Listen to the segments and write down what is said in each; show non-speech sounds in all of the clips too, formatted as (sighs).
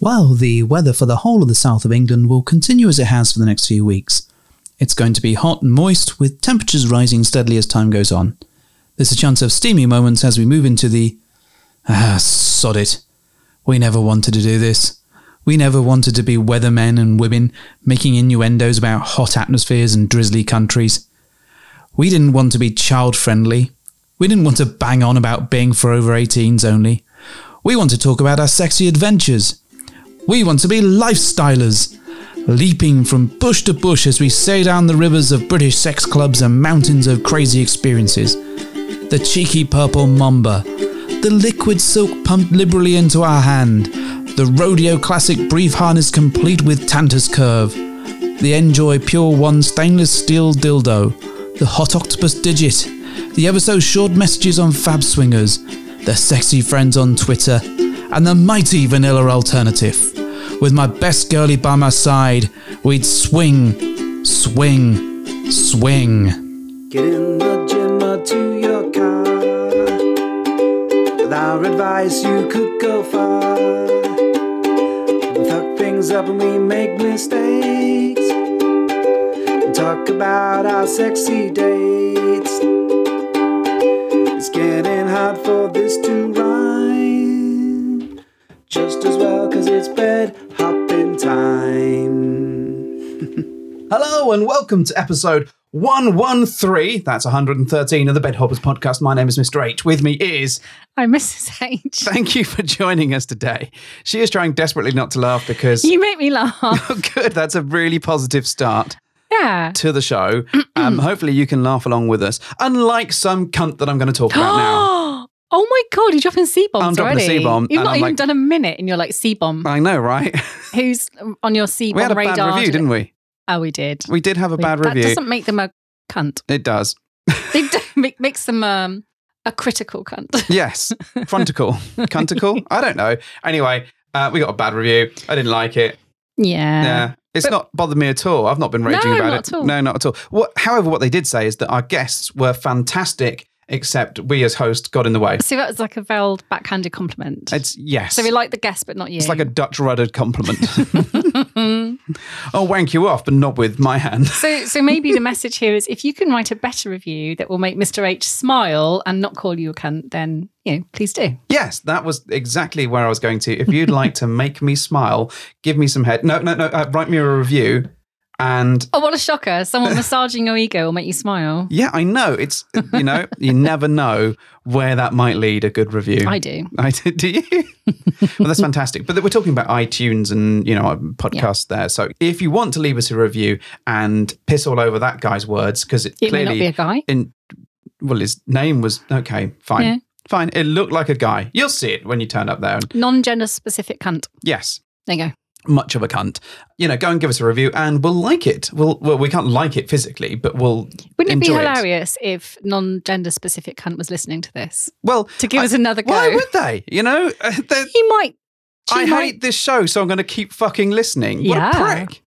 Well, the weather for the whole of the south of England will continue as it has for the next few weeks. It's going to be hot and moist, with temperatures rising steadily as time goes on. There's a chance of steamy moments as we move into the. Ah, sod it. We never wanted to do this. We never wanted to be weathermen and women making innuendos about hot atmospheres and drizzly countries. We didn't want to be child friendly. We didn't want to bang on about being for over 18s only. We want to talk about our sexy adventures. We want to be lifestylers, leaping from bush to bush as we sail down the rivers of British sex clubs and mountains of crazy experiences. The cheeky purple mamba, the liquid silk pumped liberally into our hand, the rodeo classic brief harness complete with Tantus curve, the Njoy Pure Wand stainless steel dildo, the Hot Octopuss digit, the ever so short messages on Fab Swingers, the sexy friends on Twitter, and the mighty vanilla alternative. With my best girlie by my side, we'd swing, swing, swing. Get in the gym or to your car. With our advice, you could go far. We fuck things up and we make mistakes. And talk about our sexy dates. It's getting hard for this to rhyme. Just as well, cause it's bed hopping time. (laughs) Hello and welcome to episode 113. That's 113 of the Bed Hoppers podcast. My name is Mr. H. With me is. I'm Mrs. H. Thank you for joining us today. She is trying desperately not to laugh because. You make me laugh. Oh, (laughs) good. That's a really positive start yeah. to the show. Um, hopefully, you can laugh along with us. Unlike some cunt that I'm going to talk about now. (gasps) (gasps) oh my god, you're dropping C bombs I'm dropping already. C-bomb, You've and not I'm even like- done a minute, and you're like C bomb. I know, right? (laughs) Who's on your C we had bomb a radar? bad review, didn't we? Oh, we did. We did have a bad that review. doesn't make them a cunt. It does. It (laughs) (laughs) make- makes them um, a critical cunt. Yes. Frontical. Cuntical? I don't know. Anyway, uh, we got a bad review. I didn't like it. yeah. Yeah. It's But- not bothered me at all. I've not been raging No, about not it. at all. No, not at all. What, however, what they did say is that our guests were fantastic, except we as hosts got in the way. So that was like a veiled backhanded compliment. It's yes. so we like the guest, but not you. it's like a Dutch ruddered compliment. (laughs) I'll wank you off, but not with my hand. So, so maybe the message here is if you can write a better review that will make Mr. H smile and not call you a cunt, then you know, please do. Yes, that was exactly where I was going to. If you'd like to make me smile, give me some head. No, no, no. Uh, write me a review. And Oh, what a shocker! Someone massaging your ego will make you smile. yeah, I know it's you know you never know where that might lead. A good review. I do. (laughs) I do. Do you? well, that's fantastic. But we're talking about iTunes and you know podcasts there. So if you want to leave us a review and piss all over that guy's words because it, It may not clearly be a guy. in well his name was okay fine Yeah. fine it looked like a guy. You'll see it when you turn up there. Non-gender specific cunt. yes, There you go. Much of a cunt. You know, go and give us a review and we'll like it. We'll well we can't like it physically, but we'll Wouldn't it be hilarious if non-gender specific cunt was listening to this Well, to give I- us another go? why would they? You know, Uh, he might. I might. hate this show, so I'm going to keep fucking listening. What Yeah. a prick!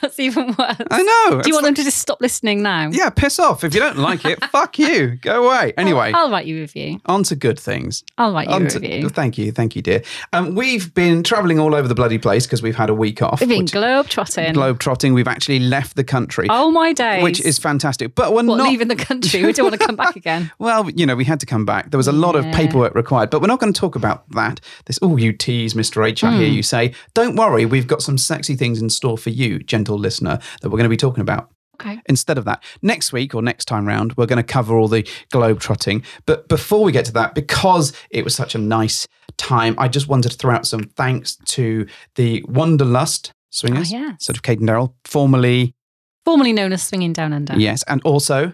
That's even worse. I know. Do you want them to just stop listening now? Yeah, piss off. If you don't like it, (laughs) fuck you. Go away. Anyway, I'll, I'll write you a review. on to good things. I'll write you On a to- review. thank you, thank you, dear. Um, we've been travelling all over the bloody place because we've had a week off. We've been globe trotting. globe trotting. We've actually left the country, Oh my days! which is fantastic. But we're what not leaving the country. We don't want to come back (laughs) again. Well, you know, we had to come back. There was a lot of paperwork required, but we're not going to talk about that. This, oh, you tease, Mr. H. I hear Hmm. you say. Don't worry, we've got some sexy things in store for you, gentle listener, that we're going to be talking about. Okay. Instead of that, next week or next time round, we're going to cover all the globe trotting. But before we get to that, because it was such a nice time, I just wanted to throw out some thanks to the Wanderlust swingers, Oh, yes. sort of Kate and Daryl, formerly, Formerly known as Swinging Down Under. yes, and also,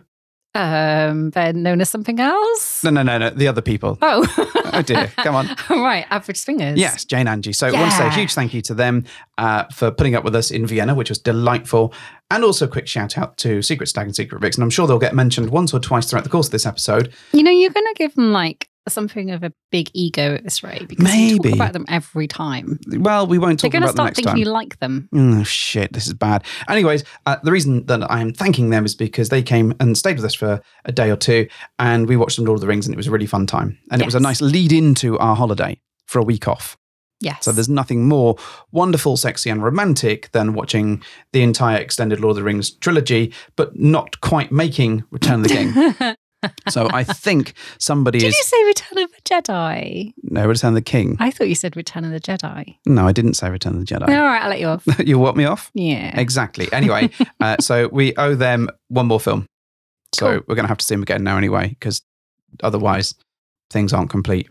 Um, then known as something else. no, no, no, no, the other people. Oh. Oh dear, come on. (laughs) All right, average swingers. Yes, Jane Angie. So I want to say a huge thank you to them uh, for putting up with us in Vienna, which was delightful. And also a quick shout out to Secret Stag and Secret Vixen. I'm sure they'll get mentioned once or twice throughout the course of this episode. You know, you're going to give them like something of a big ego at this rate because you Maybe. talk about them every time. Well, we won't talk about the thing. They're going to start thinking time. you like them. Oh shit, this is bad. Anyways, uh, the reason that I'm thanking them is because they came and stayed with us for a day or two, and we watched some Lord of the Rings, and it was a really fun time. And it was a nice lead into our holiday for a week off. Yes. So there's nothing more wonderful, sexy, and romantic than watching the entire extended Lord of the Rings trilogy, but not quite making Return of the King. (laughs) so I think somebody Did is you say Return of the Jedi? no Return of the King. I thought you said Return of the Jedi. No, I didn't say Return of the Jedi. All right, I'll let you off. (laughs) you want me off? Yeah. Exactly. Anyway, (laughs) uh, so we owe them one more film. So Cool. we're going to have to see them again now anyway, because otherwise things aren't complete.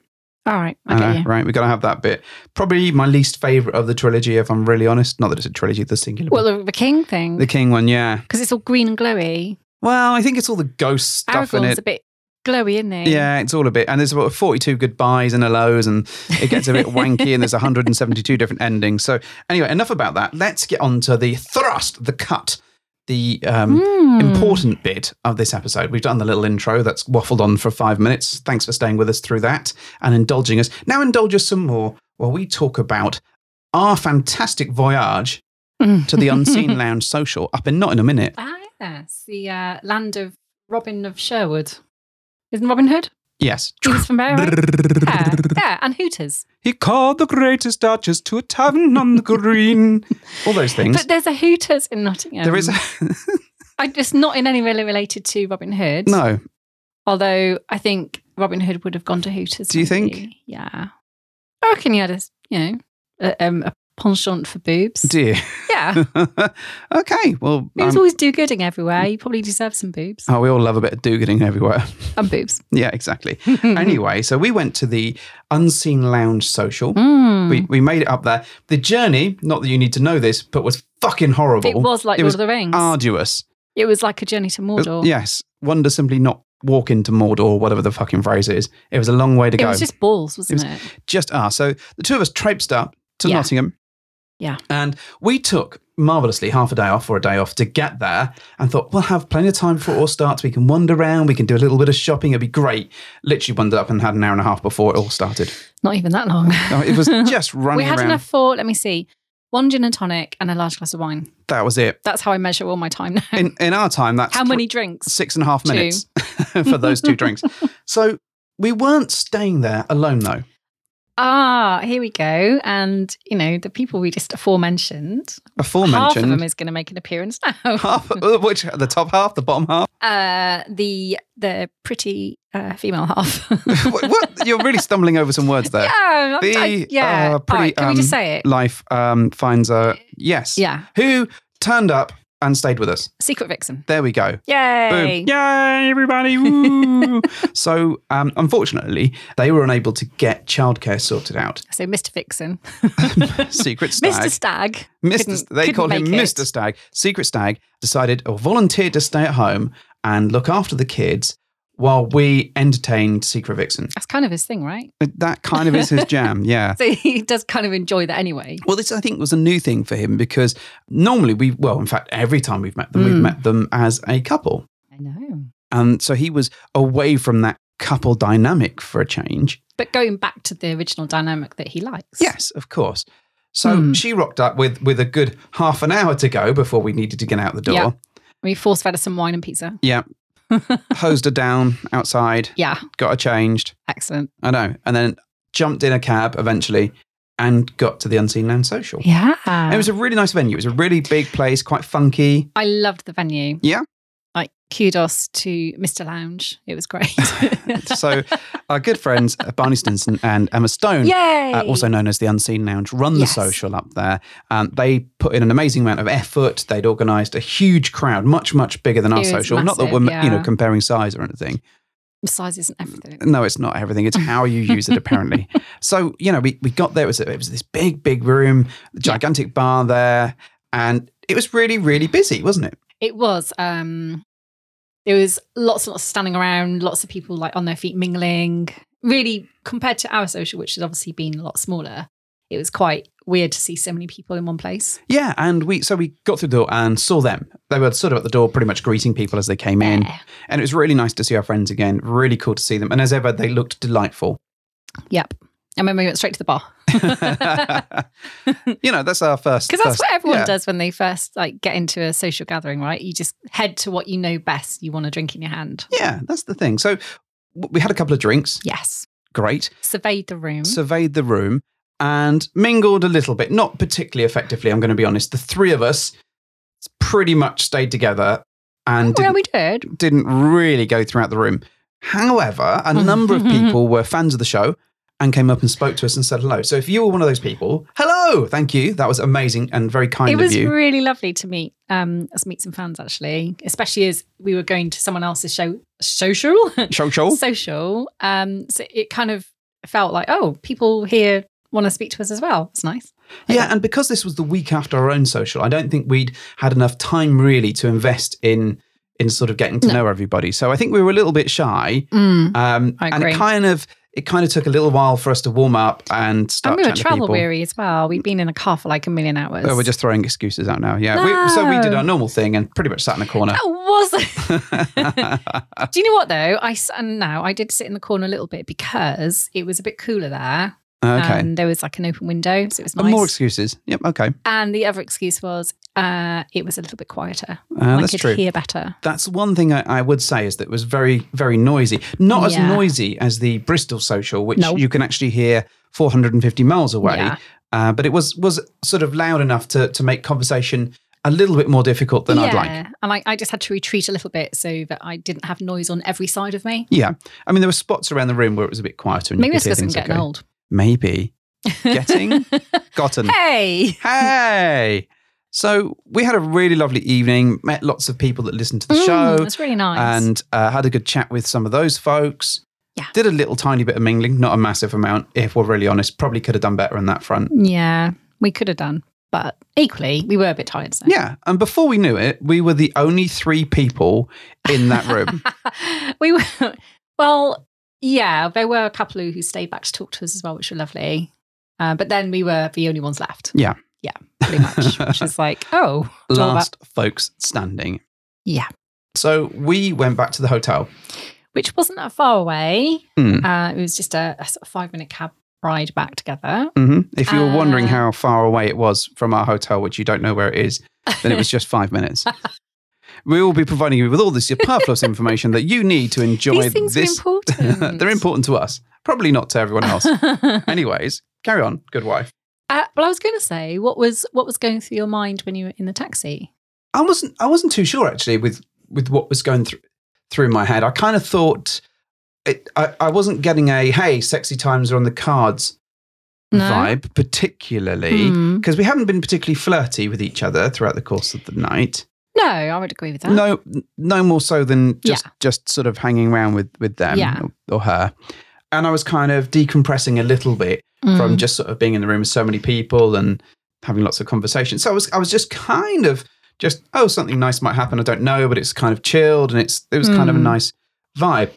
All right. I I know, you. right? We've got to have that bit. Probably my least favorite of the trilogy, if I'm really honest. Not that it's a trilogy, the singular. Well, the, the King thing. the King one, yeah. Because it's all green and glowy. Well, I think it's all the ghost stuff in Aragorn's it. a bit glowy, isn't he? Yeah, it's all a bit, and there's about 42 goodbyes and hellos, and it gets a bit wanky, and there's 172 different endings. So, anyway, enough about that. Let's get on to the thrust, the cut, the um, Hmm. important bit of this episode. We've done the little intro that's waffled on for five minutes. Thanks for staying with us through that and indulging us. Now, indulge us some more while we talk about our fantastic voyage to the Unseen (laughs) Lounge Social up and not in Nottingham, minute. Yes. The uh, land of Robin of Sherwood. Isn't Robin Hood? Yes. He was from there, right? yeah, yeah, and Hooters. He called the greatest duchess to a tavern on the green. All those things. But there's a Hooters in Nottingham. there is a I, it's not in any way related to Robin Hood. no. Although I think Robin Hood would have gone to Hooters. Do you think? Yeah. I reckon he had a, you know, a, um, a penchant for boobs. Dear. yeah. (laughs) okay. Well, was um, always do-gooding everywhere. You probably deserve some boobs. oh, we all love a bit of do-gooding everywhere. (laughs) And boobs. yeah, exactly. (laughs) anyway, so we went to the Unseen Lounge Social. Mm. We, we made it up there. The journey, not that you need to know this, but was fucking horrible. it was like it Lord was of the Rings. arduous. it was like a journey to Mordor. Yes. Wonder simply not walk into Mordor, whatever the fucking phrase is. It was a long way to It go. It was just balls, wasn't It it? just ah. So the two of us traipsed up to Yeah. Nottingham. Yeah. And we took marvelously half a day off or a day off to get there and thought we'll have plenty of time before it all starts. We can wander around, we can do a little bit of shopping, it'd be great. Literally wandered up and had an hour and a half before it all started. Not even that long. Oh, It was (laughs) just running we had around. enough for, let me see, one gin and tonic and a large glass of wine. That was it. That's how I measure all my time now. In in our time, that's how many drinks? six and a half minutes (laughs) for those two drinks. (laughs) So we weren't staying there alone though. Ah, here we go. And, you know, the people we just aforementioned, half of them is going to make an appearance now. (laughs) half, uh, which the top half, the bottom half. Uh, the the pretty uh, female half. (laughs) what, what? You're really stumbling over some words there. Yeah, The, I- yeah. uh, pretty, right, can we just um, say it? Life um, finds a yes. Yeah, Who turned up and stayed with us? Secret Vixen. There we go. Yay! Boom. Yay, everybody. (laughs) So, um, unfortunately, they were unable to get childcare sorted out. So Mr. Vixen, (laughs) Secret (laughs) Stag. Mr. Stag. Mr. couldn't- they couldn't call him it. Mr. Stag. Secret Stag decided or volunteered to stay at home and look after the kids while we entertained Secret Vixen. That's kind of his thing, right? That kind of is his jam, (laughs) yeah. So he does kind of enjoy that anyway. Well, this I think was a new thing for him because normally we, well, in fact, every time we've met them, we've Mm. met them as a couple. I know. And so he was away from that couple dynamic for a change. But going back to the original dynamic that he likes. Yes, of course. So Hmm. she rocked up with with a good half an hour to go before we needed to get out the door. Yeah. We force fed her some wine and pizza. Yeah. Hosed her down outside, Yeah, got her changed. excellent. I know. And then jumped in a cab eventually and got to the Unseen Lounge Social. Yeah. And It was a really nice venue. It was a really big place, quite funky. I loved the venue. Yeah. Kudos to Mr. Lounge. It was great. (laughs) so our good friends uh, Barney Stinson and Emma Stone, uh, also known as the Unseen Lounge, run the Yes. social up there. Um, they put in an amazing amount of effort. They'd organised a huge crowd, much much bigger than our It social. Not that we're you know comparing size or anything. size isn't everything. No, it's not everything. It's how you use it, apparently. (laughs) so, you know, we, we got there. It was, it was this big, big room, gigantic bar there. And it was really, really busy, wasn't it? It was. Um, there was lots and lots of standing around, lots of people like on their feet mingling. Really, compared to our social, which has obviously been a lot smaller, it was quite weird to see so many people in one place. Yeah. And we, so we got through the door and saw them. They were sort of at the door, pretty much greeting people as they came in. And it was really nice to see our friends again. Really cool to see them. And as ever, they looked delightful. Yep. And then we went straight to the bar (laughs) you know, that's our first. because that's first- what everyone yeah. does when they first like get into a social gathering, right? You just head to what you know best. You want a drink in your hand. Yeah, that's the thing. So we had a couple of drinks. Yes. Great. Surveyed the room. Surveyed the room. and mingled a little bit, not particularly effectively, I'm going to be honest. The three of us pretty much stayed together and oh, Well, didn't, we did. didn't really go throughout the room. However, a number of (laughs) people were fans of the show and came up and spoke to us and said hello. So if you were one of those people, hello, thank you. That was amazing and very kind It of was really lovely to meet um us meet some fans actually, especially as we were going to someone else's show social Show, (laughs) show. social. Um, so it kind of felt like oh, people here want to speak to us as well. It's nice. Yeah, and because this was the week after our own social, I don't think we'd had enough time really to invest in in sort of getting to No. know everybody. So I think we were a little bit shy, um, I and it kind of it kind of took a little while for us to warm up and start. and we were travel weary as well. We'd been in a car for like a million hours. Oh, we're just throwing excuses out now. Yeah, we, so we did our normal thing and pretty much sat in a corner. That was. (laughs) (laughs) Do you know what though? I and now I did sit in the corner a little bit because it was a bit cooler there. okay, And there was like an open window, so it was nice. more excuses. Yep. Okay, and the other excuse was uh, it was a little bit quieter. uh, I could true. hear better. That's one thing I, I would say is that it was very, very noisy. Not as noisy as the Bristol social, which No. you can actually hear 450 miles away. Yeah. Uh, but it was was sort of loud enough to to make conversation a little bit more difficult than I'd like. And I, I just had to retreat a little bit so that I didn't have noise on every side of me. Yeah, I mean there were spots around the room where it was a bit quieter. And Maybe it's because I'm getting okay. old. Maybe (laughs) getting gotten. Hey! Hey. (laughs) So we had a really lovely evening. Met lots of people that listened to the Mm, show. That's really nice. and uh, had a good chat with some of those folks. Yeah. Did a little tiny bit of mingling, not a massive amount, if we're really honest. Probably could have done better on that front. yeah, we could have done. But equally, we were a bit tired. So. Yeah. And before we knew it, we were the only three people in that room. (laughs) we were, well, yeah, there were a couple who stayed back to talk to us as well, which were lovely. Uh, but then we were the only ones left. Yeah. Yeah, pretty much. which is like, oh, it's all about- Last folks standing. yeah. So we went back to the hotel. Which wasn't that far away. Hmm. Uh, it was just a, a sort of five minute cab ride back together. hmm If you were wondering Uh, how far away it was from our hotel, which you don't know where it is, then it was just five minutes. (laughs) We will be providing you with all this superfluous (laughs) information that you need to enjoy These things this. (laughs) are important. They're important to us, probably not to everyone else. Anyways, carry on, good wife. Uh, well, I was going to say, what was what was going through your mind when you were in the taxi? I wasn't. I wasn't too sure actually with with what was going through through my head. I kind of thought it, I, I wasn't getting a hey, sexy times are on the cards No? vibe, particularly Hmm. because we haven't been particularly flirty with each other throughout the course of the night. No, I would agree with that. No, no more so than just Yeah. just sort of hanging around with with them Yeah. or, or her. And I was kind of decompressing a little bit Mm. from just sort of being in the room with so many people and having lots of conversations. So I was I was just kind of just oh something nice might happen. I don't know, but it's kind of chilled and it's it was kind of a Mm. nice vibe.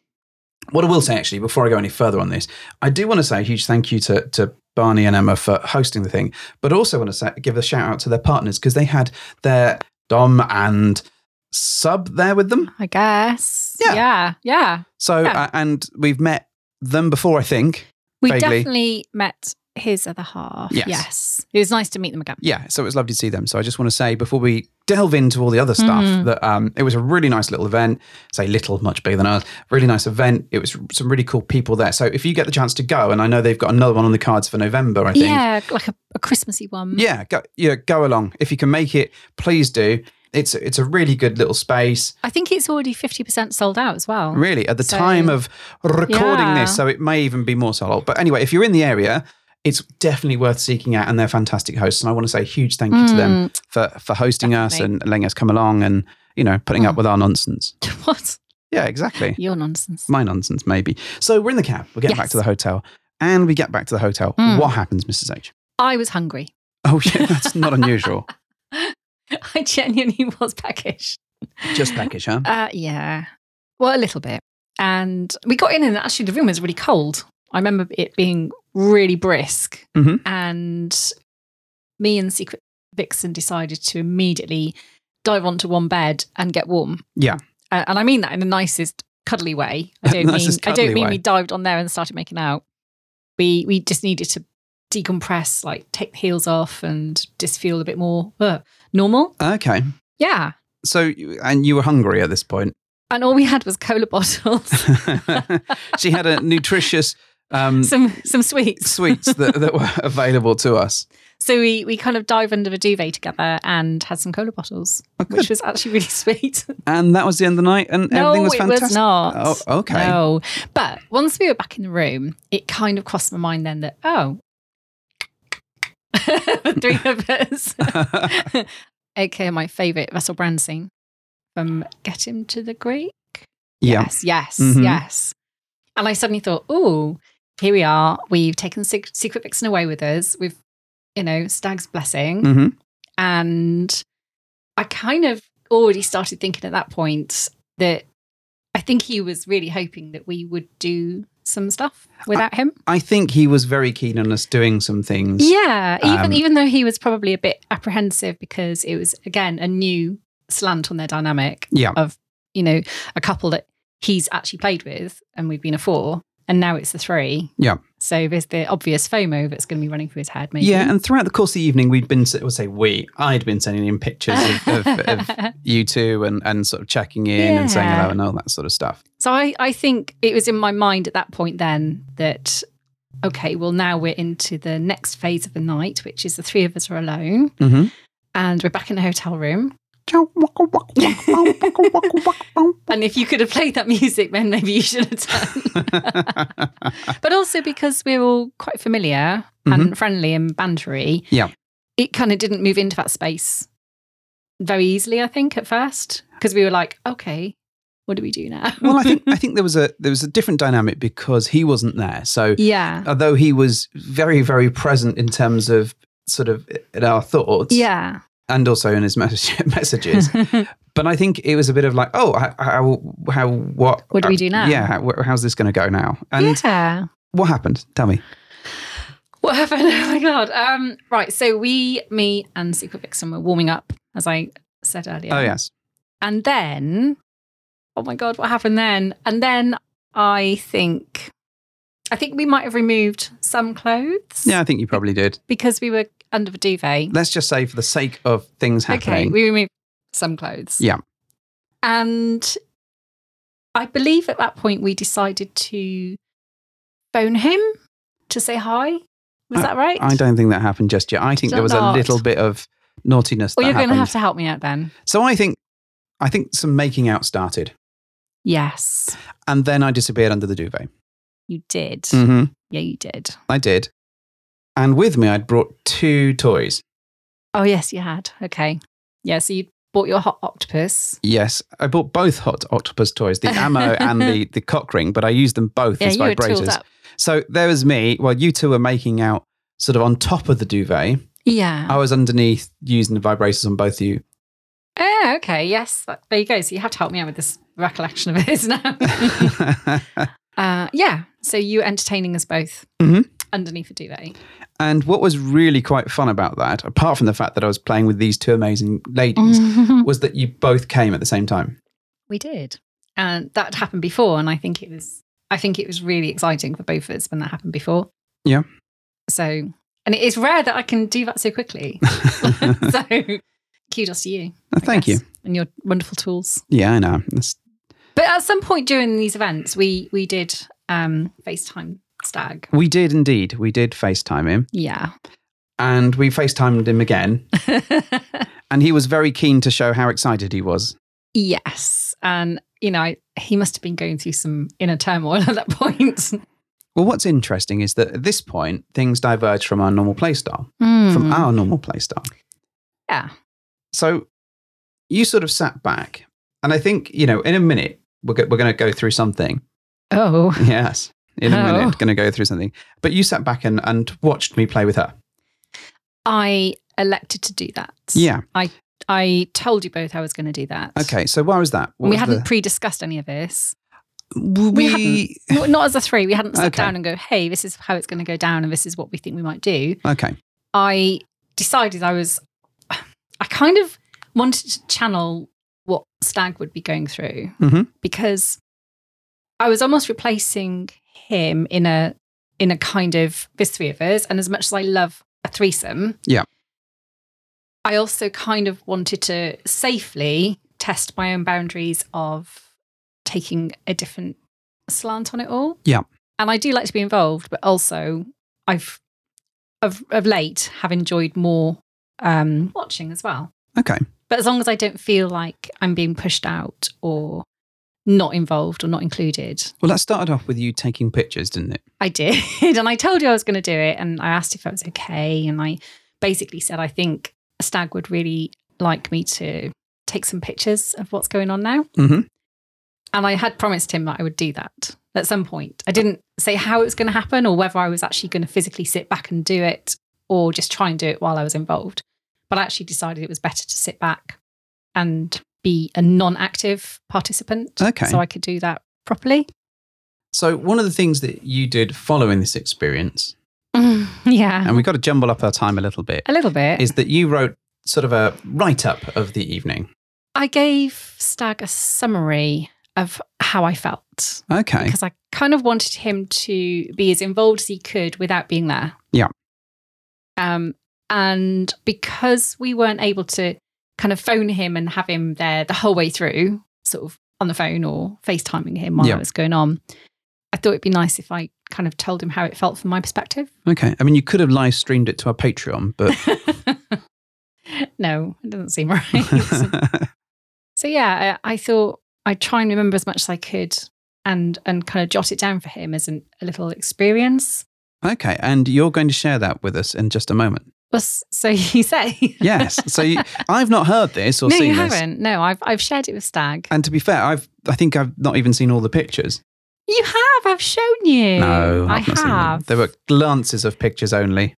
What I will say actually before I go any further on this, I do want to say a huge thank you to to Barney and Emma for hosting the thing, but also want to say, give a shout out to their partners because they had their Dom and Sub there with them. I guess. Yeah. Yeah. Yeah. So Yeah. uh, and we've met them before, I think. We Vaguely. definitely met his other half. Yes. Yes. It was nice to meet them again. yeah, so it was lovely to see them. So I just want to say before we delve into all the other stuff Mhm. that um, it was a really nice little event. Say little, much bigger than ours. Really nice event. It was some really cool people there. So if you get the chance to go, and I know they've got another one on the cards for November, I think. Yeah, like a, a Christmassy one. Yeah, go, yeah, go along if you can make it. Please do. It's it's a really good little space. I think it's already 50% sold out as well. Really, at the So- time of recording Yeah. this, so it may even be more sold. Out. But anyway, if you're in the area, it's definitely worth seeking out, and they're fantastic hosts. And I want to say a huge thank you to them Mm, for for hosting us and letting us come along and you know putting up Mm. with our nonsense. (laughs) what? Yeah, exactly. Your nonsense. My nonsense, maybe. So we're in the cab. We get back Yes. to the hotel, and we get back to the hotel. Mm. What happens, Mrs. H? I was hungry. Oh yeah, that's not unusual. (laughs) (laughs) I genuinely was peckish. Just peckish, huh? Uh, yeah. Well, a little bit. And we got in, and actually, the room was really cold. I remember it being really brisk. Mhm. And me and Secret Vixen decided to immediately dive onto one bed and get warm. Yeah. Uh, and I mean that in the nicest, cuddly way. I (laughs) don't mean I don't mean way. we dived on there and started making out. We we just needed to decompress, like take the heels off and just feel a bit more uh, normal. Okay. Yeah. So, and you were hungry at this point. And all we had was cola bottles. (laughs) she had a nutritious um, some some sweets. sweets that, that were (laughs) available to us. So we we kind of dive under the duvet together and had some cola bottles, Oh, which was actually really (laughs) sweet. And that was the end of the night, and no, everything was it fantastic. was not. Oh, okay. No, but once we were back in the room, it kind of crossed my mind then that oh, (laughs) the three of us, (laughs) aka my favorite Russell Brand scene from Get Him to the Greek. yeah. Yes, yes, Mhm. yes. And I suddenly thought, oh, here we are. We've taken Sec- Secret Vixen away with us. We've, you know, Stag's blessing. hmm And I kind of already started thinking at that point that I think he was really hoping that we would do some stuff without him. I think he was very keen on us doing some things. Yeah, even Um, even though he was probably a bit apprehensive because it was again a new slant on their dynamic Yeah. of you know a couple that he's actually played with and we've been a four and now it's the three. Yeah. So there's the obvious FOMO that's going to be running through his head. Maybe. Yeah, and throughout the course of the evening, we'd been, we'll say we, I'd been sending him pictures of, of, of (laughs) you two and, and sort of checking in and saying hello and all that sort of stuff. So I, I think it was in my mind at that point then that, okay, well, now we're into the next phase of the night, which is the three of us are alone Mm-hmm. and we're back in the hotel room. And if you could have played that music, then maybe you should have done. (laughs) but also because we're all quite familiar and mm-hmm. friendly and bantery. Yeah. It kind of didn't move into that space very easily, I think, at first. Because we were like, okay, what do we do now? well, I think (laughs) I think there was a there was a different dynamic because he wasn't there. So yeah. although he was very very present in terms of sort of eh, in our thoughts, Yeah. And also in his message, (laughs) messages, (laughs) but I think it was a bit of like, oh, how how, what What do we do now? Yeah, how, how's this going to go now? And yeah. what happened? Tell me. What happened? (laughs) Oh my god. Um, right. So we, me, and Secret Vixen were warming up, as I said earlier. Oh yes, And then, oh my god, what happened then? And then I think, I think we might have removed some clothes. yeah, I think you probably did. Because we were under the duvet. Let's just say, for the sake of things Okay, happening, we removed some clothes. Yeah. And I believe at that point we decided to phone him to say hi. Was that right? I don't think that happened just yet. I think there was Not. a little bit of naughtiness. Well, you're going to have to help me out then. So I think, I think some making out started, Yes, and then I disappeared under the duvet. you did. hmm Yeah, you did. I did, and with me I'd brought two toys. Oh, yes, you had. Okay. Yeah, so you bought your Hot Octopuss. Yes, I bought both hot octopus toys, the ammo (laughs) and the the cock ring, but I used them both Yeah, as you were tooled vibrators. up. So there was me while you two were making out sort of on top of the duvet. Yeah. I was underneath using the vibrators on both of you. Oh, okay. Yes. There you go. So you have to help me out with this recollection of his now. (laughs) (laughs) uh, yeah. So you entertaining us both Mhm. Underneath a duvet. and what was really quite fun about that, apart from the fact that I was playing with these two amazing ladies, (laughs) was that you both came at the same time. we did. And that happened before. And I think it was, I think it was really exciting for both of us when that happened before. Yeah. So, and it is rare that I can do that so quickly. (laughs) (laughs) so kudos to you. I Thank guess, you. And your wonderful tools. Yeah, I know. That's, But at some point during these events, we we did um FaceTime Stag. we did indeed. We did FaceTime him, Yeah. and we FaceTimed him again, (laughs) and he was very keen to show how excited he was. yes. And you know, I, he must have been going through some inner turmoil (laughs) at that point. Well, what's interesting is that at this point, things diverge from our normal playstyle, Hmm. from our normal playstyle. yeah. So you sort of sat back, and I think, you know, in a minute, we're, go- we're going to go through something. Oh. Yes, in a Oh. minute, going to go through something. But you sat back and, and watched me play with her. I elected to do that. Yeah. I I told you both I was going to do that. Okay. So why was that? What we was hadn't the- pre-discussed any of this. we, we Not (laughs) not as a three. We hadn't sat Okay. down and go, "Hey, this is how it's going to go down, and this is what we think we might do." okay. I decided I was, (sighs) I kind of wanted to channel what Stag would be going through Mhm. because I was almost replacing him in a in a kind of there's three of us, and as much as I love a threesome, Yeah. I also kind of wanted to safely test my own boundaries of taking a different slant on it all. Yeah. and I do like to be involved, but also I've of of late have enjoyed more um, watching as well. Okay. But as long as I don't feel like I'm being pushed out or not involved or not included, Well, that started off with you taking pictures, didn't it? I did. (laughs) and I told you I was going to do it. And I asked if I was okay. And I basically said, I think Stag would really like me to take some pictures of what's going on now. Mhm. And I had promised him that I would do that at some point. I didn't say how it was going to happen or whether I was actually going to physically sit back and do it or just try and do it while I was involved. But I actually decided it was better to sit back and be a non active participant. Okay. So I could do that properly. So, one of the things that you did following this experience, (laughs) yeah. and we've got to jumble up our time a little bit, a little bit. is that you wrote sort of a write up of the evening. I gave Stag a summary of how I felt Okay. because I kind of wanted him to be as involved as he could without being there. Yeah. Um, and because we weren't able to kind of phone him and have him there the whole way through, sort of on the phone or FaceTiming him while Yeah. it was going on, I thought it'd be nice if I kind of told him how it felt from my perspective. Okay. I mean, you could have live streamed it to our Patreon, but. (laughs) no, it doesn't seem right. (laughs) So yeah, I, I thought I'd try and remember as much as I could and and kind of jot it down for him as an, a little experience. okay. And you're going to share that with us in just a moment. Well, so (laughs) you say? Yes. So, you, I've not heard this or no, seen you this. haven't. No, I've I've shared it with Stag. And to be fair, I've I think I've not even seen all the pictures. You have. I've shown you. No, I I've them. have. There were glances of pictures only.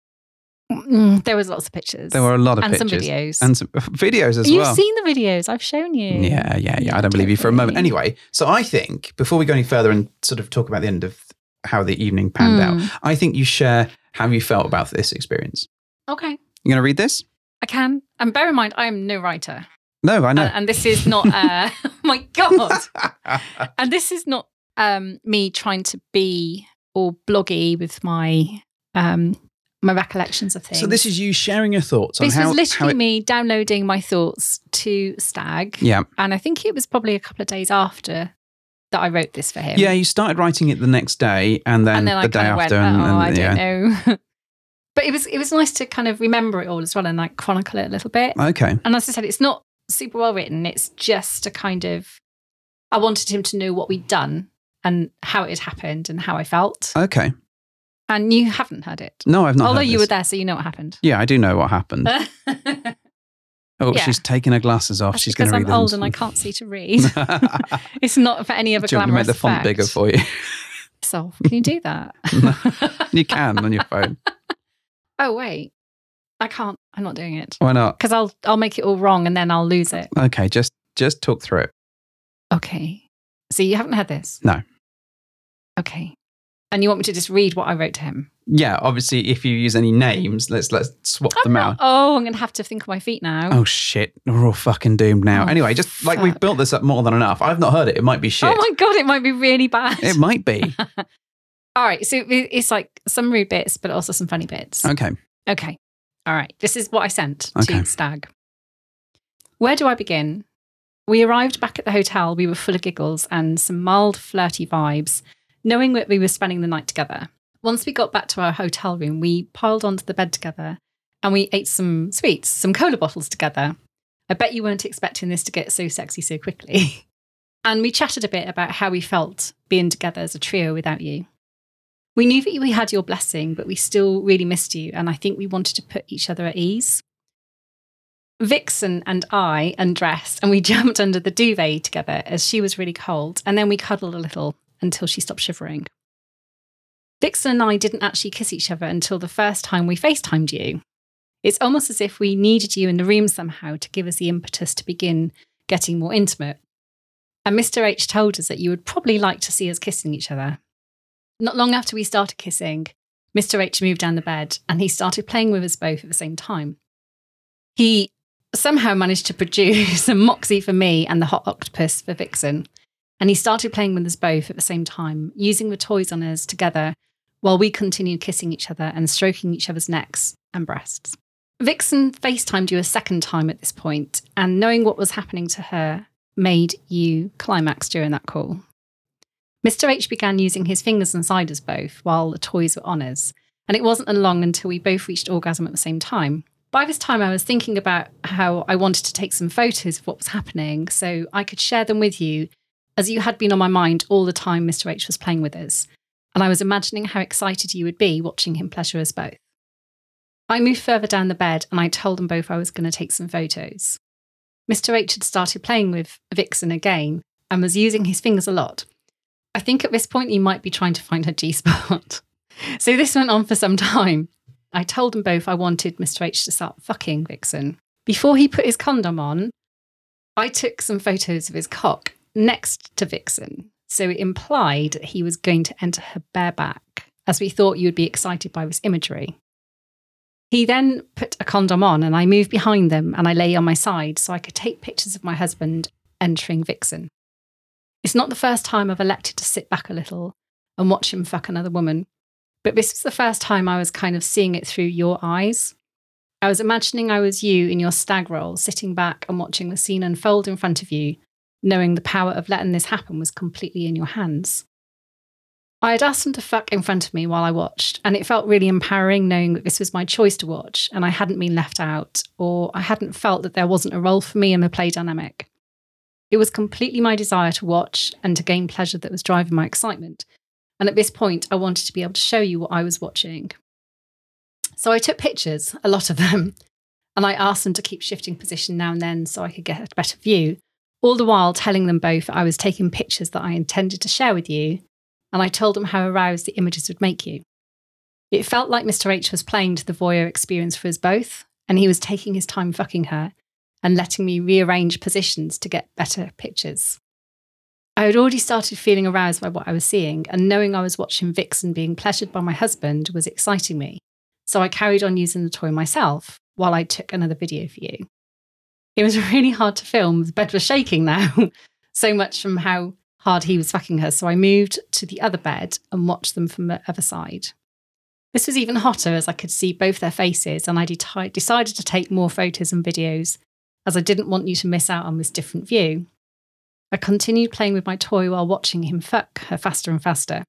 Mm, there was lots of pictures. There were a lot of pictures. and pictures some videos. and some (laughs) videos as well. You've seen the videos. I've shown you. Yeah, yeah, yeah. I don't believe you for a moment. Anyway, so I think before we go any further and sort of talk about the end of how the evening panned out, Mm. I think you share how you felt about this experience. Okay, You going to read this? I can. And bear in mind, I am no writer, No, I know. and, and this is not. Uh, (laughs) oh my god. (laughs) and this is not um, me trying to be all bloggy with my um, my recollections of things. so this is you sharing your thoughts on this how, was literally it, me downloading my thoughts to Stag, Yeah, and I think it was probably a couple of days after that I wrote this for him. yeah. You started writing it the next day, and then and then the I day after, went, and, "Oh, and I yeah. don't know." (laughs) but it was it was nice to kind of remember it all as well and like chronicle it a little bit. Okay, And as I said, it's not super well written. It's just a kind of I wanted him to know what we'd done and how it had happened and how I felt. okay. And you haven't heard it. No, I've not. Although you were there, so you know what happened. Yeah, I do know what happened. (laughs) Oh, yeah. she's taking her glasses off. she's going because to I'm read them. old and I can't see to (laughs) read. (laughs) it's not for any other Do you want me to make the font effect. bigger for you? So can you do that? you can on your phone. Oh wait, I can't. I'm not doing it Why not? because I'll I'll make it all wrong and then I'll lose it. Okay, just just talk through it. Okay. So you haven't heard this? No. Okay. And you want me to just read what I wrote to him? Yeah, obviously, if you use any names, let's let's swap I'm them not- out. oh, I'm going to have to think on my feet now. Oh shit, we're all fucking doomed now. Oh, anyway, just like we've built this up more than enough. I've not heard it. It might be oh shit. Oh my god, it might be really bad. it might be. (laughs) All right, so it's like some rude bits, but also some funny bits. Okay. Okay. All right. This is what I sent Okay. to Stag. Where do I begin? We arrived back at the hotel. We were full of giggles and some mild, flirty vibes, knowing that we were spending the night together. Once we got back to our hotel room, we piled onto the bed together and we ate some sweets, some cola bottles together. I bet you weren't expecting this to get so sexy so quickly. (laughs) and we chatted a bit about how we felt being together as a trio without you. We knew that we had your blessing, but we still really missed you, and I think we wanted to put each other at ease. Vixen and I undressed and we (laughs) jumped under the duvet together as she was really cold, and then we cuddled a little until she stopped shivering. Vixen and I didn't actually kiss each other until the first time we FaceTimed you. It's almost as if we needed you in the room somehow to give us the impetus to begin getting more intimate. And Mr. H told us that you would probably like to see us kissing each other. Not long after we started kissing, Mr. H moved down the bed and he started playing with us both at the same time. He somehow managed to produce (laughs) a moxie for me and the Hot Octopuss for Vixen. And he started playing with us both at the same time, using the toys on us together while we continued kissing each other and stroking each other's necks and breasts. Vixen FaceTimed you a second time at this point, and knowing what was happening to her made you climax during that call. Mr. H began using his fingers inside us both while the toys were on us, and it wasn't long until we both reached orgasm at the same time. By this time, I was thinking about how I wanted to take some photos of what was happening so I could share them with you, as you had been on my mind all the time Mr. H was playing with us, and I was imagining how excited you would be watching him pleasure us both. I moved further down the bed and I told them both I was going to take some photos. Mr. H had started playing with Vixen again and was using his fingers a lot. I think at this point he might be trying to find her G spot. (laughs) so this went on for some time. I told them both I wanted Mr. H to start fucking Vixen. Before he put his condom on, I took some photos of his cock next to Vixen. So it implied he was going to enter her bare back, as we thought you would be excited by this imagery. He then put a condom on, and I moved behind them and I lay on my side so I could take pictures of my husband entering Vixen. It's not the first time I've elected to sit back a little and watch him fuck another woman, but this was the first time I was kind of seeing it through your eyes. I was imagining I was you in your stag role, sitting back and watching the scene unfold in front of you, knowing the power of letting this happen was completely in your hands. I had asked him to fuck in front of me while I watched, and it felt really empowering knowing that this was my choice to watch and I hadn't been left out, or I hadn't felt that there wasn't a role for me in the play dynamic. It was completely my desire to watch and to gain pleasure that was driving my excitement. And at this point, I wanted to be able to show you what I was watching. So I took pictures, a lot of them, (laughs) and I asked them to keep shifting position now and then so I could get a better view, all the while telling them both I was taking pictures that I intended to share with you, and I told them how aroused the images would make you. It felt like Mr. H was playing to the voyeur experience for us both, and he was taking his time fucking her and letting me rearrange positions to get better pictures. I had already started feeling aroused by what I was seeing, and knowing I was watching Vixen being pleasured by my husband was exciting me. So I carried on using the toy myself while I took another video for you. It was (laughs) really hard to film. The bed was shaking now, (laughs) so much from how hard he was fucking her. So I moved to the other bed and watched them from the other side. This was even hotter as I could see both their faces, and I de- decided to take more photos and videos as I didn't want you to miss out on this different view. I continued playing with my toy while watching him fuck her faster and faster.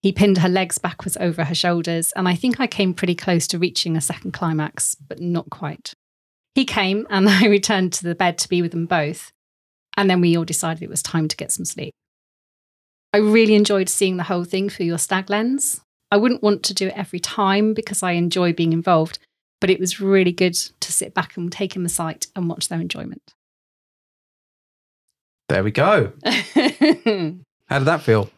He pinned her legs backwards over her shoulders, and I think I came pretty close to reaching a second climax, but not quite. He came, (laughs) and I returned to the bed to be with them both, and then we all decided it was time to get some sleep. I really enjoyed seeing the whole thing through your stag lens. I wouldn't want to do it every time because I enjoy being involved, but it was really good to sit back and take in the sight and watch their enjoyment. There we go. (laughs) How did that feel?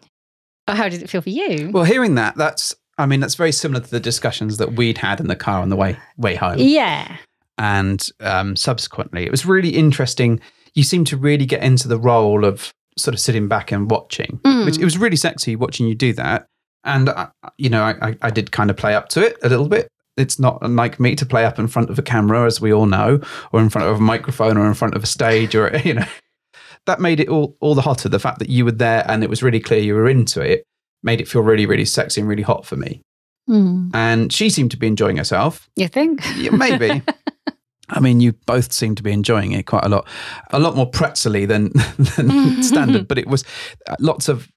Oh, how did it feel for you? Well, hearing that, that's I mean, that's very similar to the discussions that we'd had in the car on the way way home. Yeah. And um, subsequently, it was really interesting. You seemed to really get into the role of sort of sitting back and watching, Mm. which it was really sexy watching you do that. And I, you know, I- I did kind of play up to it a little bit. It's not unlike me to play up in front of a camera, as we all know, or in front of a microphone, or in front of a stage, or (laughs) you know, that made it all all the hotter. The fact that you were there and it was really clear you were into it made it feel really, really sexy and really hot for me. Mm. And she seemed to be enjoying herself. You think? Yeah, maybe. (laughs) I mean, you both seem to be enjoying it quite a lot, a lot more pretzely than, (laughs) than standard. But it was uh, lots of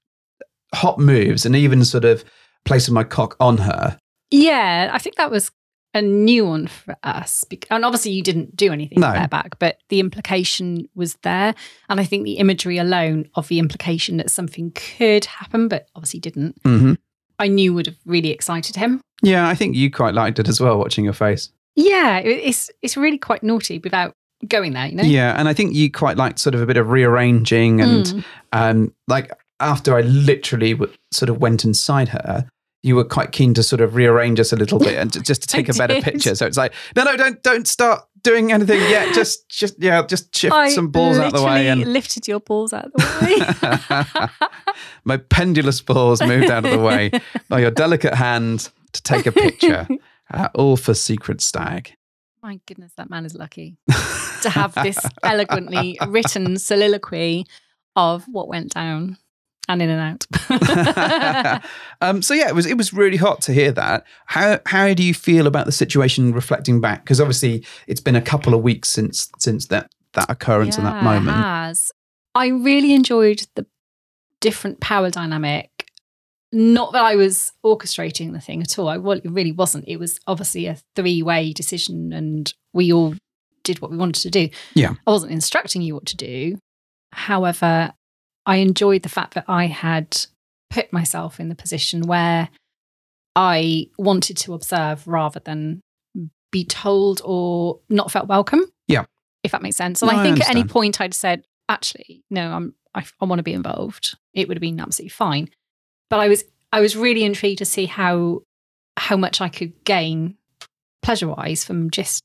hot moves and even sort of placing my cock on her. Yeah, I think that was a new one for us. And obviously, you didn't do anything No. back, but the implication was there. And I think the imagery alone of the implication that something could happen, but obviously didn't, Mm-hmm. I knew would have really excited him. Yeah, I think you quite liked it as well, watching your face. Yeah, it's it's really quite naughty without going there, you know? Yeah, and I think you quite liked sort of a bit of rearranging and Mm. um, like after I literally w- sort of went inside her. You were quite keen to sort of rearrange us a little bit and (laughs) just to take a better picture. So it's like, no, no, don't, don't start doing anything yet. (laughs) Just, just, yeah, just shift I some balls out of the way and lifted your balls out of the way. (laughs) My pendulous balls moved out of the way by your delicate hand to take a picture. Uh, all for Secret Stag. My goodness, that man is lucky to have this elegantly written soliloquy of what went down and in and out. (laughs) (laughs) um, so yeah, it was it was really hot to hear that. How how do you feel about the situation reflecting back? Because obviously it's been a couple of weeks since since that that occurrence and that moment. It has. I really enjoyed the different power dynamic. Not that I was orchestrating the thing at all. I well, it really wasn't. It was obviously a three way decision, and we all did what we wanted to do. Yeah. I wasn't instructing you what to do. However, I enjoyed the fact that I had put myself in the position where I wanted to observe rather than be told or not felt welcome. Yeah. If that makes sense. And No, I I think at any point I'd said, actually, no, I'm I, I want to be involved. It would have been absolutely fine. But I was I was really intrigued to see how how much I could gain pleasure wise from just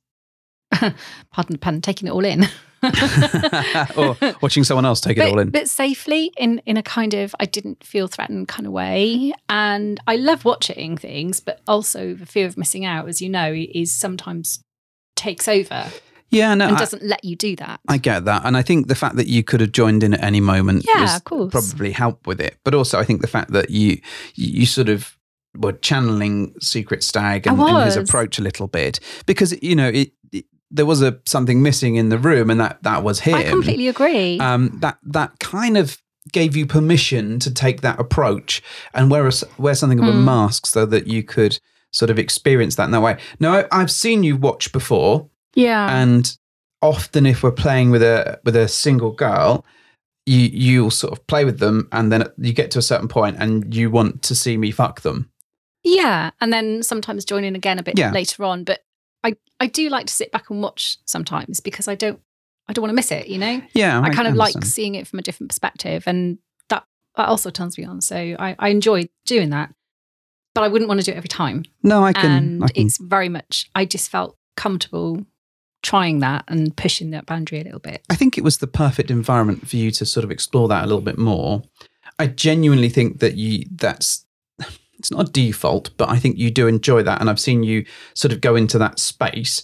(laughs) pardon the pun, taking it all in. (laughs) (laughs) or watching someone else take it all in. but safely in in a kind of I didn't feel threatened kind of way. And I love watching things, but also the fear of missing out, as you know, is sometimes takes over Yeah, no, and I, doesn't let you do that. I get that. And I think the fact that you could have joined in at any moment Yeah, of course. probably helped with it. But also, I think the fact that you you sort of were channeling Secret Stag and, and his approach a little bit because you know it there was a something missing in the room, and that that was him. I completely agree. um, that that kind of gave you permission to take that approach and wear a, wear something of a Mm. mask so that you could sort of experience that in that way. Now, I, I've seen you watch before, yeah. and often if we're playing with a with a single girl. You you'll sort of play with them, and then you get to a certain point, and you want to see me fuck them. Yeah, and then sometimes join in again a bit Yeah. later on. But I, I do like to sit back and watch sometimes because I don't I don't want to miss it. You know, Yeah, I kind of like seeing it from a different perspective, and that that also turns me on. So I, I enjoy doing that, but I wouldn't want to do it every time. No, I can. and I can it's very much I just felt comfortable trying that and pushing that boundary a little bit. I think it was the perfect environment for you to sort of explore that a little bit more. I genuinely think that you that's it's not a default, but I think you do enjoy that, and I've seen you sort of go into that space.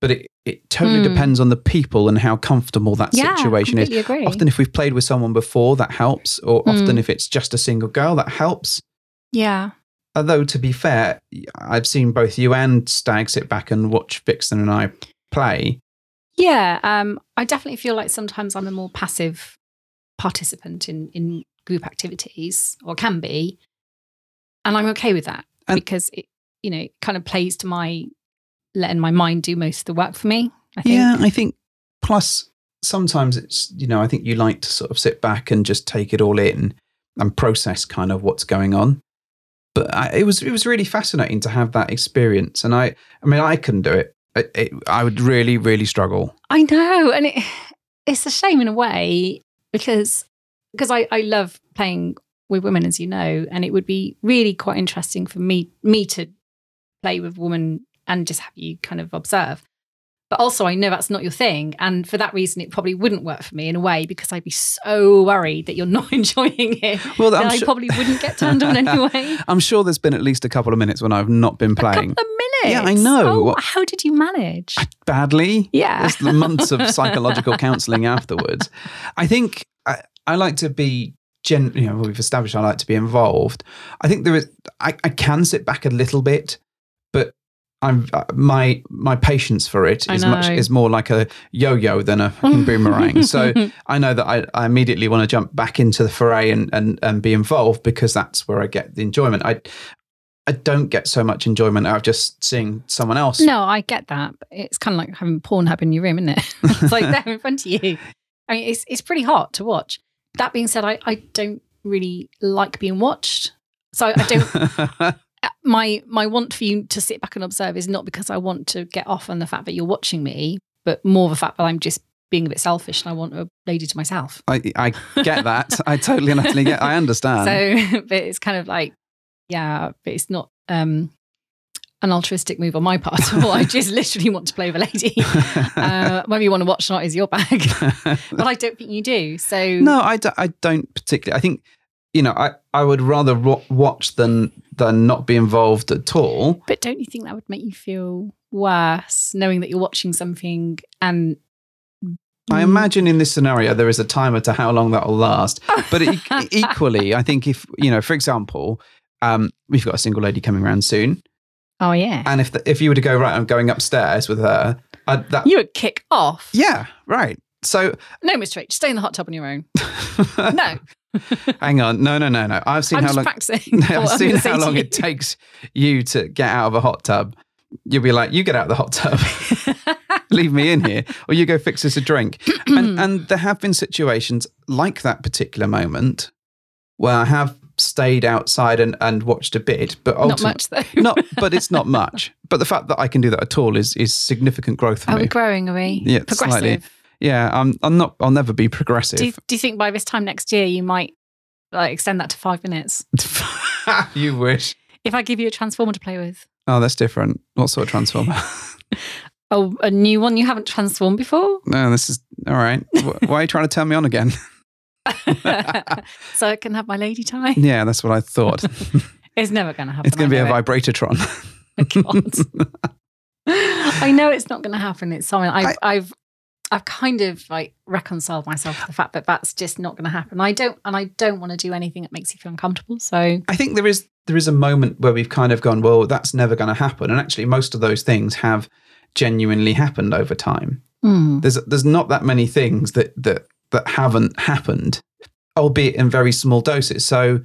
But it it totally Hmm. depends on the people and how comfortable that yeah, situation is. agree. Often, if we've played with someone before, that helps, or often Mm. if it's just a single girl, that helps. yeah, Although to be fair, I've seen both you and Stag sit back and watch Vixen and I play. yeah. Um, I definitely feel like sometimes I'm a more passive participant in in group activities, or can be, and I'm okay with that And- because it you know it kind of plays to my letting my mind do most of the work for me. I think. Yeah, I think. Plus, sometimes it's you know I think you like to sort of sit back and just take it all in and process kind of what's going on. But I, it was it was really fascinating to have that experience, and I I mean I couldn't do it. I, it, I would really really struggle. I know, and it, (sighs) it's a shame in a way because because I, I love playing with women, as you know, and it would be really quite interesting for me me to play with women and just have you kind of observe. But also, I know that's not your thing, and for that reason, it probably wouldn't work for me in a way because I'd be so worried that you're (laughs) not enjoying it. Well, that I probably wouldn't get turned on (laughs) anyway. I'm sure there's been at least a couple of minutes when I've not been A playing couple of minutes. Yeah, I know. Oh, how did you manage? badly. Yeah. There's the months of (laughs) psychological counselling afterwards. I think I, I like to be gen. You know, we've established I like to be involved. I think there is. I, I can sit back a little bit, but I'm uh, my my patience for it I is much is more like a yo-yo than a boomerang. so (laughs) I know that I, I immediately want to jump back into the foray and, and and be involved because that's where I get the enjoyment. I I don't get so much enjoyment out of just seeing someone else No, I get that. It's kind of like having porn Pornhub in your room, isn't it? (laughs) it's like there in front of you. I mean, it's it's pretty hot to watch. That being said, I, I don't really like being watched. So I don't. (laughs) my my want for you to sit back and observe is not because I want to get off on the fact that you're watching me, but more the fact that I'm just being a bit selfish and I want a lady to myself. I, I get that. (laughs) I totally and utterly get. I (laughs) understand. So, but it's kind of like, yeah, but it's not um, an altruistic move on my part (laughs) all. I just literally want to play with a lady. (laughs) Uh, whether you want to watch or not is your bag, (laughs) but I don't think you do. So, no, I, do, I don't particularly. I think you know, I, I would rather ro- watch than than not be involved at all. but don't you think that would make you feel worse knowing that you're watching something and I imagine in this scenario there is a timer to how long that will last. But e- equally, I think if you know, for example, um, we've got a single lady coming around soon, Oh yeah, and if the, if you were to go right, I'm going upstairs with her. I'd, that you would kick off. yeah, right. So No, Mr. H, stay in the hot tub on your own. (laughs) No, Hang on. No, no, no, no. I've seen I'm how just long. practicing. (laughs) I've seen how long it takes you to get out of a hot tub. You'll be like, you get out of the hot tub, (laughs) leave me in here, or you go fix us a drink. and, (clears throat) and there have been situations like that particular moment where I have stayed outside and, and watched a bit, but Not much though. not, (laughs) but it's not much. But the fact that I can do that at all is is significant growth for Are me. we growing? Are we Yeah, progressive? slightly. Yeah, I'm. I'm not. I'll never be progressive. Do you, do you think by this time next year you might like extend that to five minutes? (laughs) you wish. If I give you a transformer to play with, Oh, that's different. What sort of transformer? (laughs) oh, a new one you haven't transformed before, no, this is all right. Why are you trying to turn me on again? (laughs) so I can have my lady time. yeah, that's what I thought. (laughs) It's never going to happen. It's going to be a vibratortron. (laughs) God. I know it's not going to happen. It's something I've, I've, I've kind of like reconciled myself to the fact that that's just not going to happen. I don't, and I don't want to do anything that makes you feel uncomfortable. So I think there is there is a moment where we've kind of gone, well, that's never going to happen, and actually, most of those things have genuinely happened over time. mm, There's there's not that many things that that that haven't happened, albeit in very small doses. So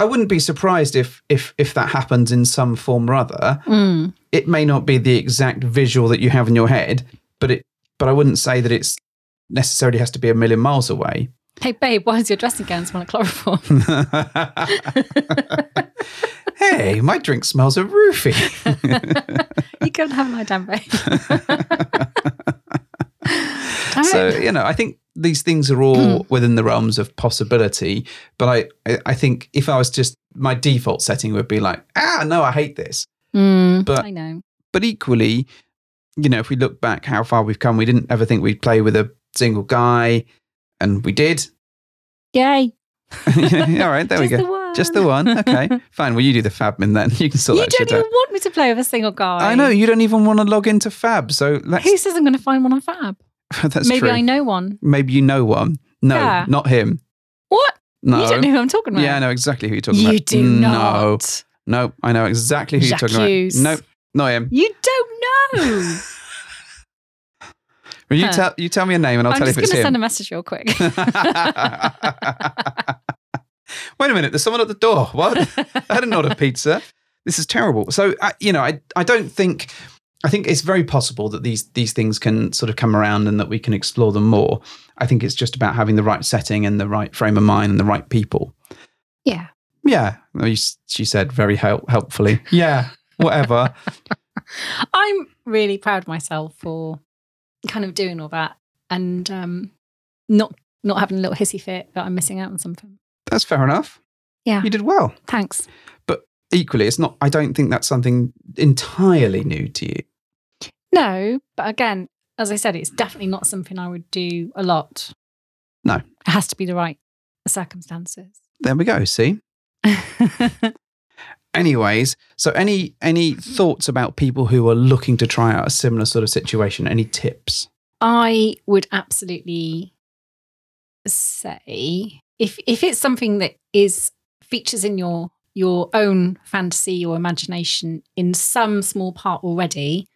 I wouldn't be surprised if if if that happens in some form or other. mm. It may not be the exact visual that you have in your head, but it but I wouldn't say that it's necessarily has to be a million miles away. hey babe, why does your dressing gown smell like chloroform? (laughs) (laughs) hey, my drink smells of roofie. (laughs) you go and have a lie down, babe. So you know, I think these things are all within the realms of possibility. But I, I, I think if I was just my default setting would be like, ah, no, I hate this. Mm, but- I know. But equally, you know, if we look back how far we've come, we didn't ever think we'd play with a single guy, and we did. Yay. (laughs) all right, there we go. the one. Just the one. Okay, (laughs) fine. Well, you do the Fabmin then. (laughs) You can sort of. You that don't even want me to play with a single guy. I know you don't even want to log into Fab, so let's. Who says I'm going to find one on Fab? (laughs) that's Maybe true. I know one. Maybe you know one. No, Yeah. not him. What? No. You don't know who I'm talking about. yeah, I know exactly who you're talking about. You about. do No, not. no, I know exactly who you're talking Jacques. about. Nope, not him. You don't know. (laughs) Well, you Huh. tell you tell me a name and I'll I'm tell you just if it's I'm just going to send a message real quick. (laughs) Wait a minute, there's someone at the door. What? I didn't order of pizza. This is terrible. So, I, you know, I I don't think. I think it's very possible that these these things can sort of come around and that we can explore them more. I think it's just about having the right setting and the right frame of mind and the right people. yeah. Yeah, Well, you s- she said very help, helpfully. Yeah, whatever. (laughs) I'm really proud of myself for kind of doing all that and um, not not having a little hissy fit that I'm missing out on something. That's fair enough. Yeah. You did well. Thanks. But equally, it's not. I don't think that's something entirely new to you. No, but again, as I said, it's definitely not something I would do a lot. No. It has to be the right circumstances. There we go. See. (laughs) Anyways, so any any thoughts about people who are looking to try out a similar sort of situation? Any tips? I would absolutely say if if it's something that is features in your your own fantasy or imagination in some small part already,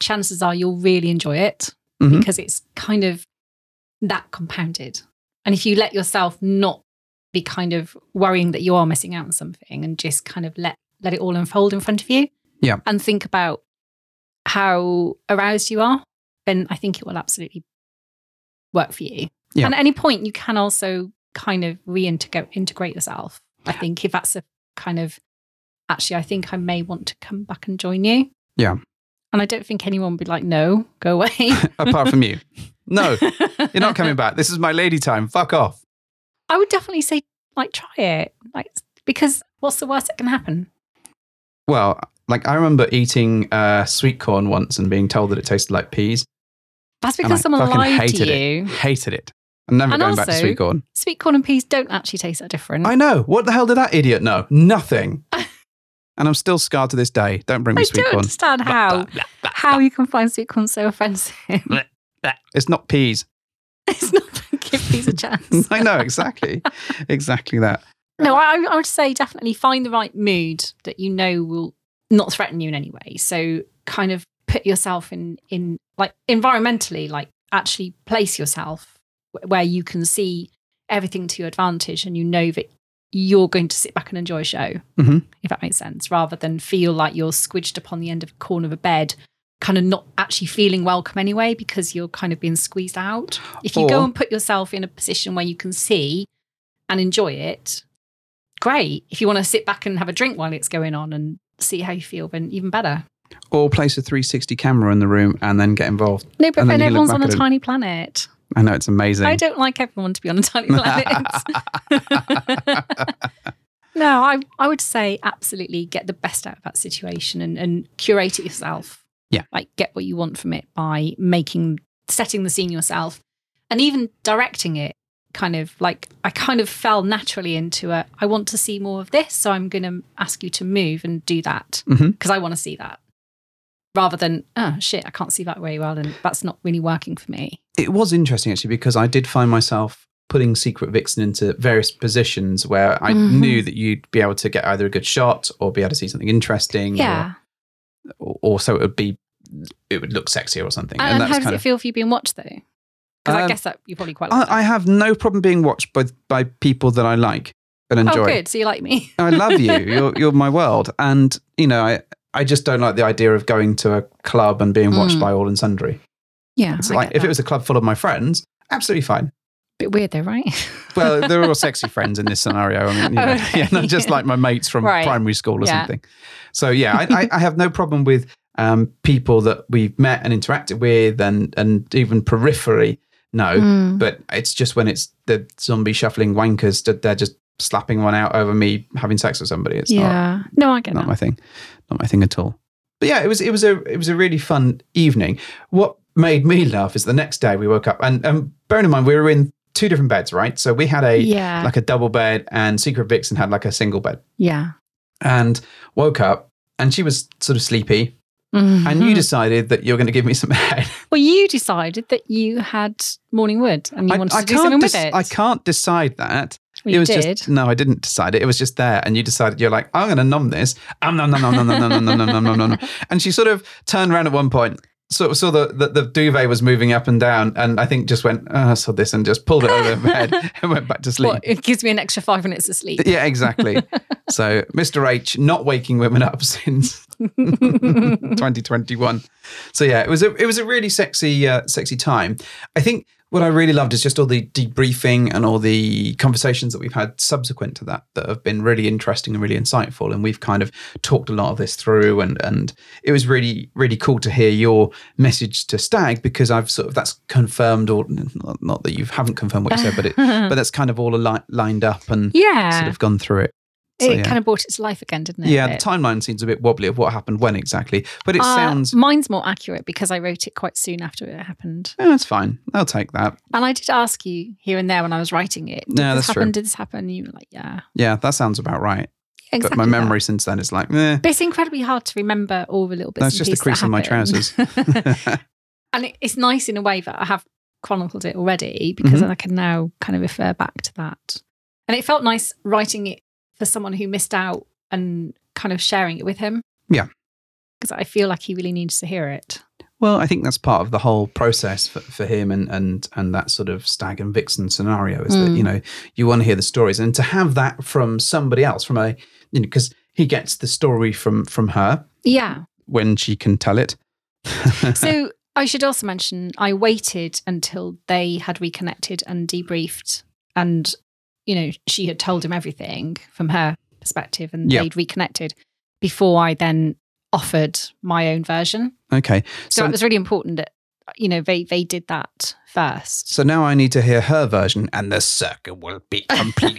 chances are you'll really enjoy it Mhm. because it's kind of that compounded. And if you let yourself not be kind of worrying that you are missing out on something and just kind of let let it all unfold in front of you. Yeah. And think about how aroused you are, then I think it will absolutely work for you. Yeah. And at any point you can also kind of reintegrate integrate yourself. I think if that's a kind of actually I think I may want to come back and join you. Yeah. And I don't think anyone would be like, no, go away. (laughs) Apart from you, no, (laughs) you're not coming back. This is my lady time. Fuck off. I would definitely say, like, try it. Like, because what's the worst that can happen? Well, like I remember eating uh, sweet corn once and being told that it tasted like peas. That's because someone lied hated to it. you. Hated it. I'm never And going back to sweet corn. Sweet corn and peas don't actually taste that different. I know. What the hell did that idiot know? Nothing. (laughs) and I'm still scarred to this day. Don't bring me I sweet corn. I don't corn. understand how how you can find sweet corn so offensive. (laughs) It's not peas. (laughs) it's not give peas a chance. (laughs) I know exactly, exactly that. No, I, I would say definitely find the right mood that you know will not threaten you in any way. So kind of put yourself in in like environmentally, like actually place yourself where you can see everything to your advantage and you know that you're going to sit back and enjoy a show, Mhm. if that makes sense, rather than feel like you're squidged upon the end of a corner of a bed, kind of not actually feeling welcome anyway because you're kind of being squeezed out. If you go and put yourself in a position where you can see and enjoy it, great. If you want to sit back and have a drink while it's going on and see how you feel, then even better. Or place a 360 camera in the room and then get involved. No, but And then then everyone's on a tiny planet. I know it's amazing. I don't like everyone to be on a tiny planet. no, I I would say absolutely get the best out of that situation and, and curate it yourself. Yeah. Like get what you want from it by making setting the scene yourself and even directing it kind of like I kind of fell naturally into a I want to see more of this, so I'm gonna ask you to move and do that mm-hmm. because I want to see that. Rather than, oh shit, I can't see that very well and that's not really working for me. It was interesting actually because I did find myself putting Secret Vixen into various positions where I Mhm. knew that you'd be able to get either a good shot or be able to see something interesting. Yeah. Or, or so it would be, it would look sexier or something. And, that's how does it of. feel for you being watched though? Because I Um, guess that you probably quite like I, I have no problem being watched by by people that I like and enjoy. Oh, good. So you like me? (laughs) I love you. (laughs) You're you're my world, and you know I. I just don't like the idea of going to a club and being watched Mm. by all and sundry. Yeah. It's like if it was a club full of my friends, absolutely fine. bit weird though, right? Well, they're all (laughs) sexy friends in this scenario. I mean, you know, Okay. (laughs) yeah, not just like my mates from Right. primary school or Yeah. something. So yeah, I, I, I have no problem with um, people that we've met and interacted with, and and even periphery. No, Mm. but it's just when it's the zombie shuffling wankers that they're just slapping one out over me having sex with somebody. It's not yeah. no, I get not that. my thing, not my thing at all. But yeah, it was it was a it was a really fun evening. What made me laugh is the next day we woke up and and bearing in mind we were in two different beds, right? So we had a yeah. like a double bed, and Secret Vixen had like a single bed, yeah. and woke up and she was sort of sleepy, and Mm-hmm. you decided that you're going to give me some head. well, you decided that you had morning wood and you I, wanted I to do something can't with it. I can't decide that. Well, it you was did. just no, I didn't decide it. It was just there, and you decided you're like, I'm going to numb this. Um, nom nom nom nom nom nom nom nom nom nom nom nom. And she sort of turned around at one point, of saw the, the the duvet was moving up and down, and I think just went, oh, I saw this, and just pulled it over my head (laughs) and went back to sleep. What, it gives me an extra five minutes of sleep. Yeah, exactly. (laughs) so Mr. H not waking women up (laughs) since 2021. So yeah, it was a it was a really sexy uh, sexy time. I think what I really loved is just all the debriefing and all the conversations that we've had subsequent to that that have been really interesting and really insightful. And we've kind of talked a lot of this through, and and it was really really cool to hear your message to Stag because I've sort of that's confirmed or not, that you haven't confirmed what you said, but it (laughs) but that's kind of all ali- lined up and yeah. sort of gone through it. So, it yeah. kind of brought it to life again, didn't it? Yeah, the timeline seems a bit wobbly of what happened when exactly, but it Uh, sounds. Mine's more accurate because I wrote it quite soon after it happened. Yeah, that's fine. I'll take that. And I did ask you here and there when I was writing it. Did Yeah, this that's true. happen? Did this happen? And you were like, yeah. Yeah, that sounds about right. Exactly but my that. memory since then is like, eh. But it's incredibly hard to remember all the little bits. That's just a pieces crease on my trousers. (laughs) (laughs) and it, it's nice in a way that I have chronicled it already because Mhm. I can now kind of refer back to that. And it felt nice writing it for someone who missed out and kind of sharing it with him. Yeah. Because I feel like he really needs to hear it. well, I think that's part of the whole process for, for him and, and and that sort of stag and vixen scenario is that Mm. you know you want to hear the stories and to have that from somebody else from a you know because he gets the story from from her Yeah. when she can tell it. (laughs) So I should also mention I waited until they had reconnected and debriefed and you know she had told him everything from her perspective and Yeah. they'd reconnected before I then offered my own version. okay, So, so it was really important that you know they they did that first. so now I need to hear her version, and the circle will be (laughs) complete.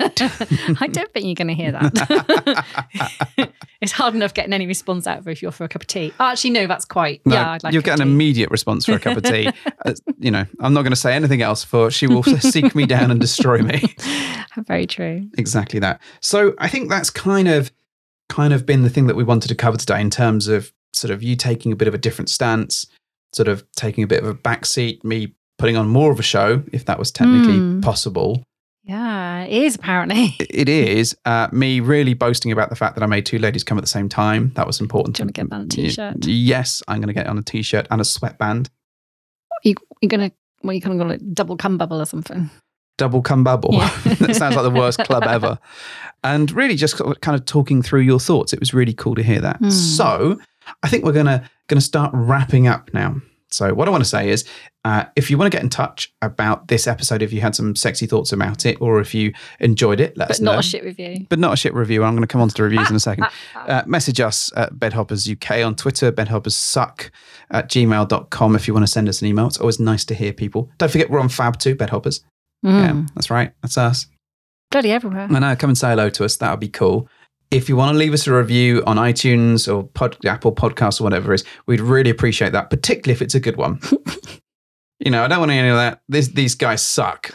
I don't think you're going to hear that. (laughs) it's hard enough getting any response out of her if you offer a cup of tea. Oh, actually, no, that's quite. No, yeah, I'd like you'll get an tea. immediate response for a cup of tea. (laughs) Uh, you know, I'm not going to say anything else, for she will seek me down and destroy me. Very true. exactly that. So I think that's kind of kind of been the thing that we wanted to cover today in terms of sort of you taking a bit of a different stance, sort of taking a bit of a backseat, me putting on more of a show, if that was technically Mm. possible. Yeah, it is apparently. It is uh, me really boasting about the fact that I made two ladies come at the same time. That was important. Do you wanna get that on a Y- t-shirt? Yes, I'm going to get it on a t-shirt and a sweatband. You, you're gonna, well, you're kind of gonna double cum bubble or something. double cum bubble. Yeah. (laughs) that sounds like the worst club (laughs) ever. And really just kind of talking through your thoughts. It was really cool to hear that. Hmm. So I think we're gonna gonna start wrapping up now. So what I want to say is, uh, if you want to get in touch about this episode, if you had some sexy thoughts about it, or if you enjoyed it, let us know. But not a shit review. but not a shit review. I'm going to come on to the reviews in a second. (laughs) Uh, message us at Bedhoppers UK on Twitter, bedhoppersuk at gmail.com if you want to send us an email. It's always nice to hear people. Don't forget we're on Fab too, Bedhoppers. Mm. Yeah, that's right. That's us. Bloody everywhere. I know. Come and say hello to us. That would be cool. If you want to leave us a review on iTunes or pod, Apple Podcasts or whatever it is, we'd really appreciate that, particularly if it's a good one. (laughs) you know, I don't want any of that. This, these guys suck.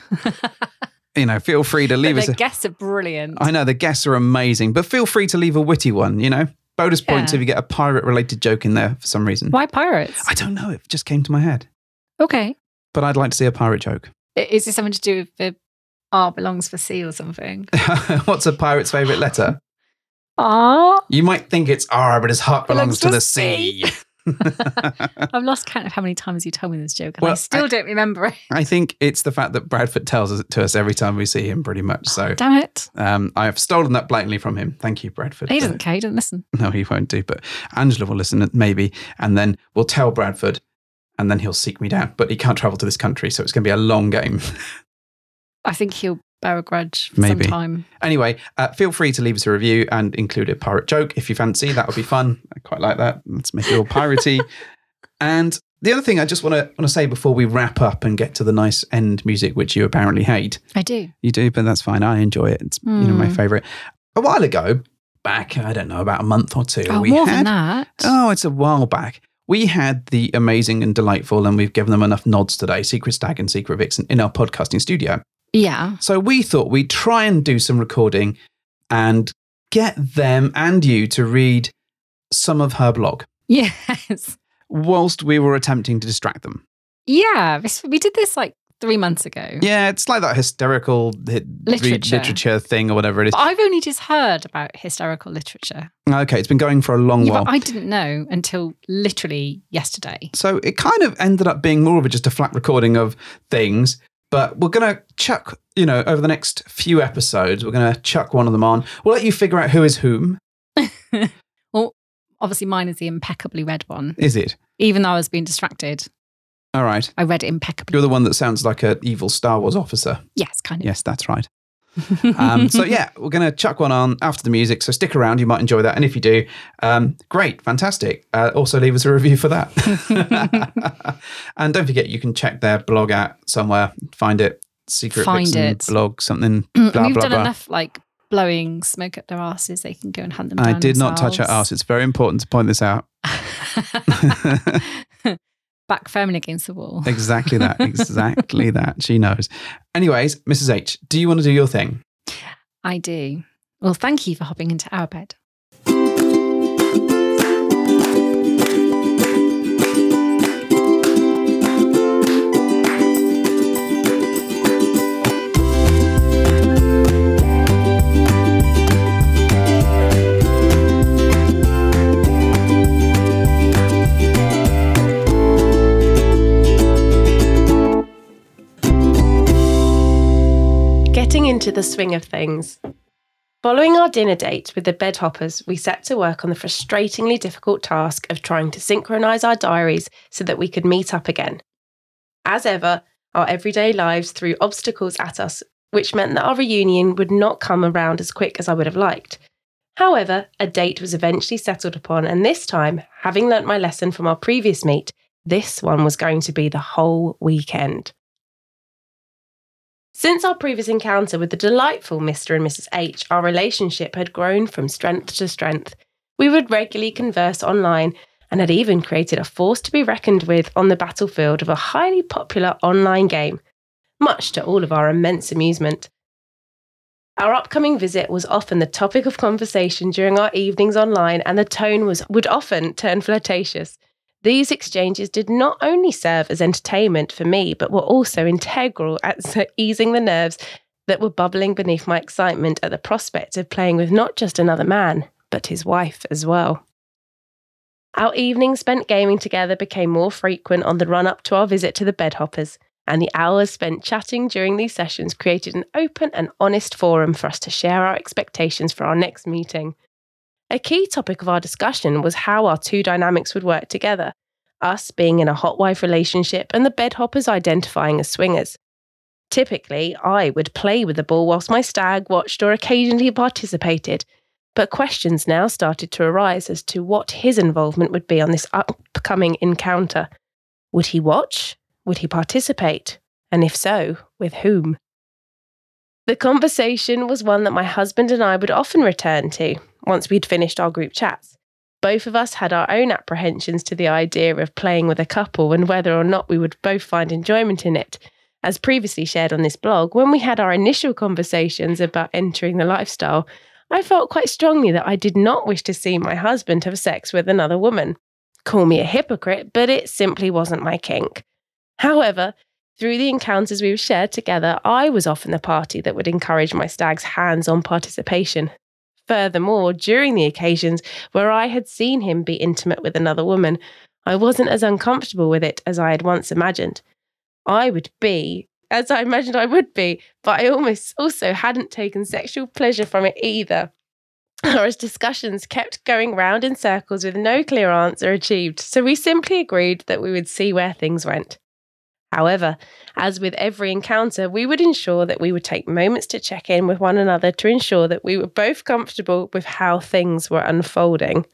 (laughs) you know, feel free to leave But us the guests are brilliant. I know the guests are amazing, but feel free to leave a witty one, you know? Bonus points if you get a pirate related joke in there for some reason. Why pirates? I don't know. It just came to my head. Okay. But I'd like to see a pirate joke. Is this something to do with the R belongs for C or something? (laughs) What's a pirate's favourite letter? R. You might think it's R, but his heart belongs, to the C. sea. (laughs) I've lost count of how many times you told me this joke, and Well, I still I- don't remember it. I think it's the fact that Bradford tells it to us every time we see him, pretty much. So Damn it. um, I have stolen that blatantly from him. Thank you, Bradford. He Uh, doesn't care. He doesn't listen. No, he won't do. But Angela will listen, maybe, and then we'll tell Bradford, and then he'll seek me down. But he can't travel to this country, so it's going to be a long game. (laughs) I think he'll bear a grudge for Maybe. some time. anyway, uh, feel free to leave us a review and include a pirate joke if you fancy. That would be fun. I quite like that. Let's make it all piratey. (laughs) and the other thing I just want to want to say before we wrap up and get to the nice end music, which you apparently hate. I do. You do, but that's fine. I enjoy it. It's you know my Hmm. favorite. A while ago, back I don't know about a month or two, Oh, we more had than that. Oh, it's a while back. We had the amazing and delightful, and we've given them enough nods today, Secret Stag and Secret Vixen in our podcasting studio. Yeah. So we thought we'd try and do some recording and get them and you to read some of her blog Yes. (laughs) whilst we were attempting to distract them. Yeah. We did this like three months ago. Yeah, it's like that hysterical hi- Literature. literature thing or whatever it is. But I've only just heard about hysterical literature. Okay, it's been going for a long Yeah, while. I didn't know until literally yesterday. So it kind of ended up being more of a, just a flat recording of things. But we're going to chuck, you know, over the next few episodes, we're going to chuck one of them on. We'll let you figure out who is whom. (laughs) Well, obviously mine is the impeccably read one. Is it? Even though I was being distracted, All right. I read impeccably. You're the one that sounds like an evil Star Wars officer. yes, kind of. Yes, that's right. (laughs) Um, so yeah, we're going to chuck one on after the music. So stick around; you might enjoy that. And if you do, um, great, fantastic. Uh, also, leave us a review for that. (laughs) and don't forget, you can check their blog out somewhere. Find it. Secret Find Vixen it. blog something. (clears throat) Blah we've blah done blah. enough like blowing smoke up their asses. They can go and hunt them I did not touch her ass. It's very important to point this out. (laughs) Back firmly against the wall. (laughs) exactly that. Exactly that. She knows. Anyways, Mrs. H, do you want to do your thing? I do. Well, thank you for hopping into our bed. Getting into the swing of things. Following our dinner date with the bedhoppers, we set to work on the frustratingly difficult task of trying to synchronise our diaries so that we could meet up again. As ever, our everyday lives threw obstacles at us, which meant that our reunion would not come around as quick as I would have liked. However, a date was eventually settled upon, and this time, having learnt my lesson from our previous meet, this one was going to be the whole weekend. Since our previous encounter with the delightful Mr. and Mrs. H, our relationship had grown from strength to strength. We would regularly converse online and had even created a force to be reckoned with on the battlefield of a highly popular online game, much to all of our immense amusement. Our upcoming visit was often the topic of conversation during our evenings online, and the tone was would often turn flirtatious. These exchanges did not only serve as entertainment for me, but were also integral at easing the nerves that were bubbling beneath my excitement at the prospect of playing with not just another man, but his wife as well. Our evenings spent gaming together became more frequent on the run up to our visit to the bedhoppers, And the hours spent chatting during these sessions created an open and honest forum for us to share our expectations for our next meeting. A key topic of our discussion was how our two dynamics would work together us being in a hot wife relationship and the bedhoppers identifying as swingers. Typically, I would play with the ball whilst my stag watched or occasionally participated, but questions now started to arise as to what his involvement would be on this upcoming encounter. Would he watch? Would he participate? And if so, with whom? The conversation was one that my husband and I would often return to once we'd finished our group chats. Both of us had our own apprehensions to the idea of playing with a couple and whether or not we would both find enjoyment in it. As previously shared on this blog, when we had our initial conversations about entering the lifestyle, I felt quite strongly that I did not wish to see my husband have sex with another woman. Call me a hypocrite, but it simply wasn't my kink. However, through the encounters we've shared together, I was often the party that would encourage my stag's hands on participation. Furthermore, during the occasions where I had seen him be intimate with another woman, I wasn't as uncomfortable with it as I had once imagined. I would be, as I imagined I would be, but I almost also hadn't taken sexual pleasure from it either. (laughs) Our discussions kept going round in circles with no clear answer achieved, so we simply agreed that we would see where things went. However, as with every encounter, we would ensure that we would take moments to check in with one another to ensure that we were both comfortable with how things were unfolding.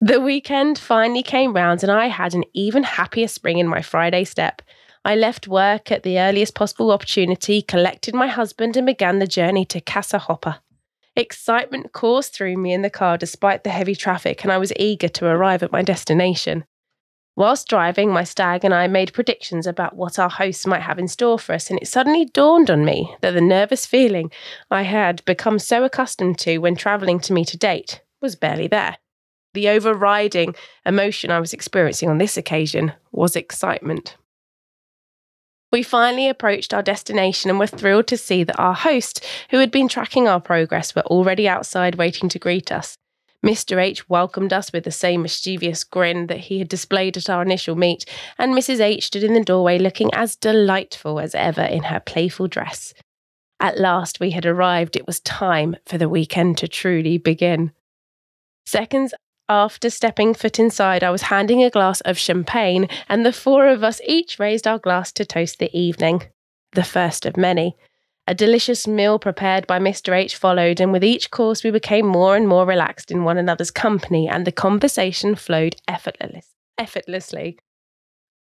The weekend finally came round, and I had an even happier spring in my Friday step. I left work at the earliest possible opportunity, collected my husband, and began the journey to Casa Hopper. Excitement coursed through me in the car despite the heavy traffic, and I was eager to arrive at my destination. Whilst driving, my stag and I made predictions about what our hosts might have in store for us, and it suddenly dawned on me that the nervous feeling I had become so accustomed to when travelling to meet a date was barely there. The overriding emotion I was experiencing on this occasion was excitement. We finally approached our destination and were thrilled to see that our host, who had been tracking our progress, were already outside waiting to greet us. Mr. H welcomed us with the same mischievous grin that he had displayed at our initial meet, and Mrs. H stood in the doorway looking as delightful as ever in her playful dress. At last we had arrived. It was time for the weekend to truly begin. Seconds after stepping foot inside, I was handing a glass of champagne, and the four of us each raised our glass to toast the evening, the first of many. A delicious meal prepared by Mr. H followed, and with each course we became more and more relaxed in one another's company, and the conversation flowed effortless, effortlessly.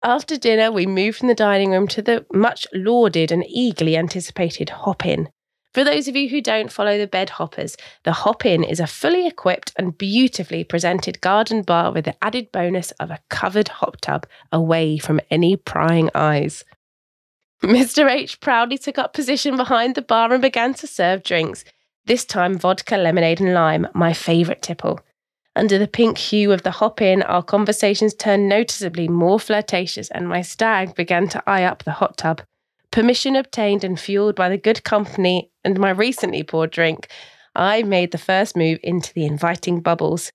After dinner, we moved from the dining room to the much lauded and eagerly anticipated Hop In. For those of you who don't follow the bed hoppers, the Hop In is a fully equipped and beautifully presented garden bar with the added bonus of a covered hot tub away from any prying eyes. Mr. H proudly took up position behind the bar and began to serve drinks, this time vodka, lemonade, and lime, my favourite tipple. Under the pink hue of the hop in, our conversations turned noticeably more flirtatious, and my stag began to eye up the hot tub. Permission obtained and fueled by the good company and my recently poured drink, I made the first move into the inviting bubbles.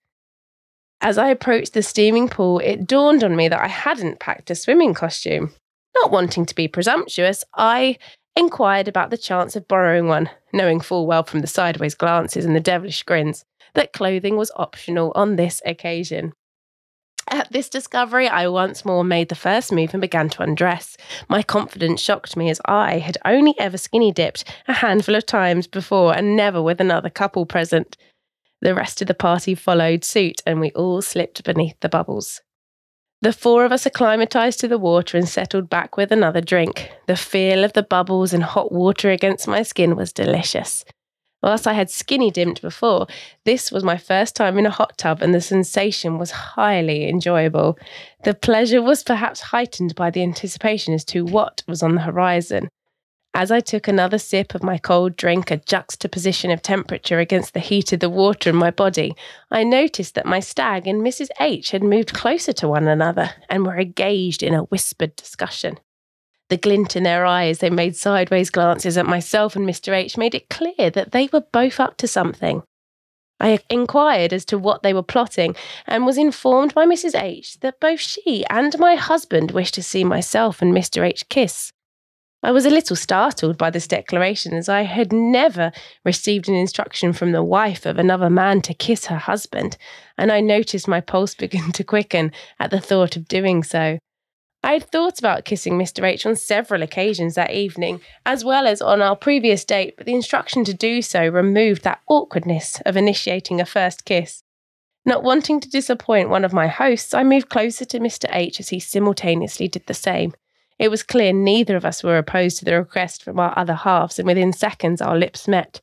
As I approached the steaming pool, it dawned on me that I hadn't packed a swimming costume. Not wanting to be presumptuous, I inquired about the chance of borrowing one, knowing full well from the sideways glances and the devilish grins that clothing was optional on this occasion. At this discovery, I once more made the first move and began to undress. My confidence shocked me as I had only ever skinny dipped a handful of times before and never with another couple present. The rest of the party followed suit and we all slipped beneath the bubbles. The four of us acclimatized to the water and settled back with another drink. The feel of the bubbles and hot water against my skin was delicious. Whilst I had skinny dipped before, this was my first time in a hot tub and the sensation was highly enjoyable. The pleasure was perhaps heightened by the anticipation as to what was on the horizon. As I took another sip of my cold drink, a juxtaposition of temperature against the heat of the water in my body, I noticed that my stag and Mrs. H had moved closer to one another and were engaged in a whispered discussion. The glint in their eyes, they made sideways glances at myself and Mr. H, made it clear that they were both up to something. I inquired as to what they were plotting and was informed by Mrs. H that both she and my husband wished to see myself and Mr. H kiss. I was a little startled by this declaration, as I had never received an instruction from the wife of another man to kiss her husband, and I noticed my pulse (laughs) begin to quicken at the thought of doing so. I had thought about kissing Mr. H on several occasions that evening, as well as on our previous date, but the instruction to do so removed that awkwardness of initiating a first kiss. Not wanting to disappoint one of my hosts, I moved closer to Mr. H as he simultaneously did the same. It was clear neither of us were opposed to the request from our other halves, and within seconds our lips met.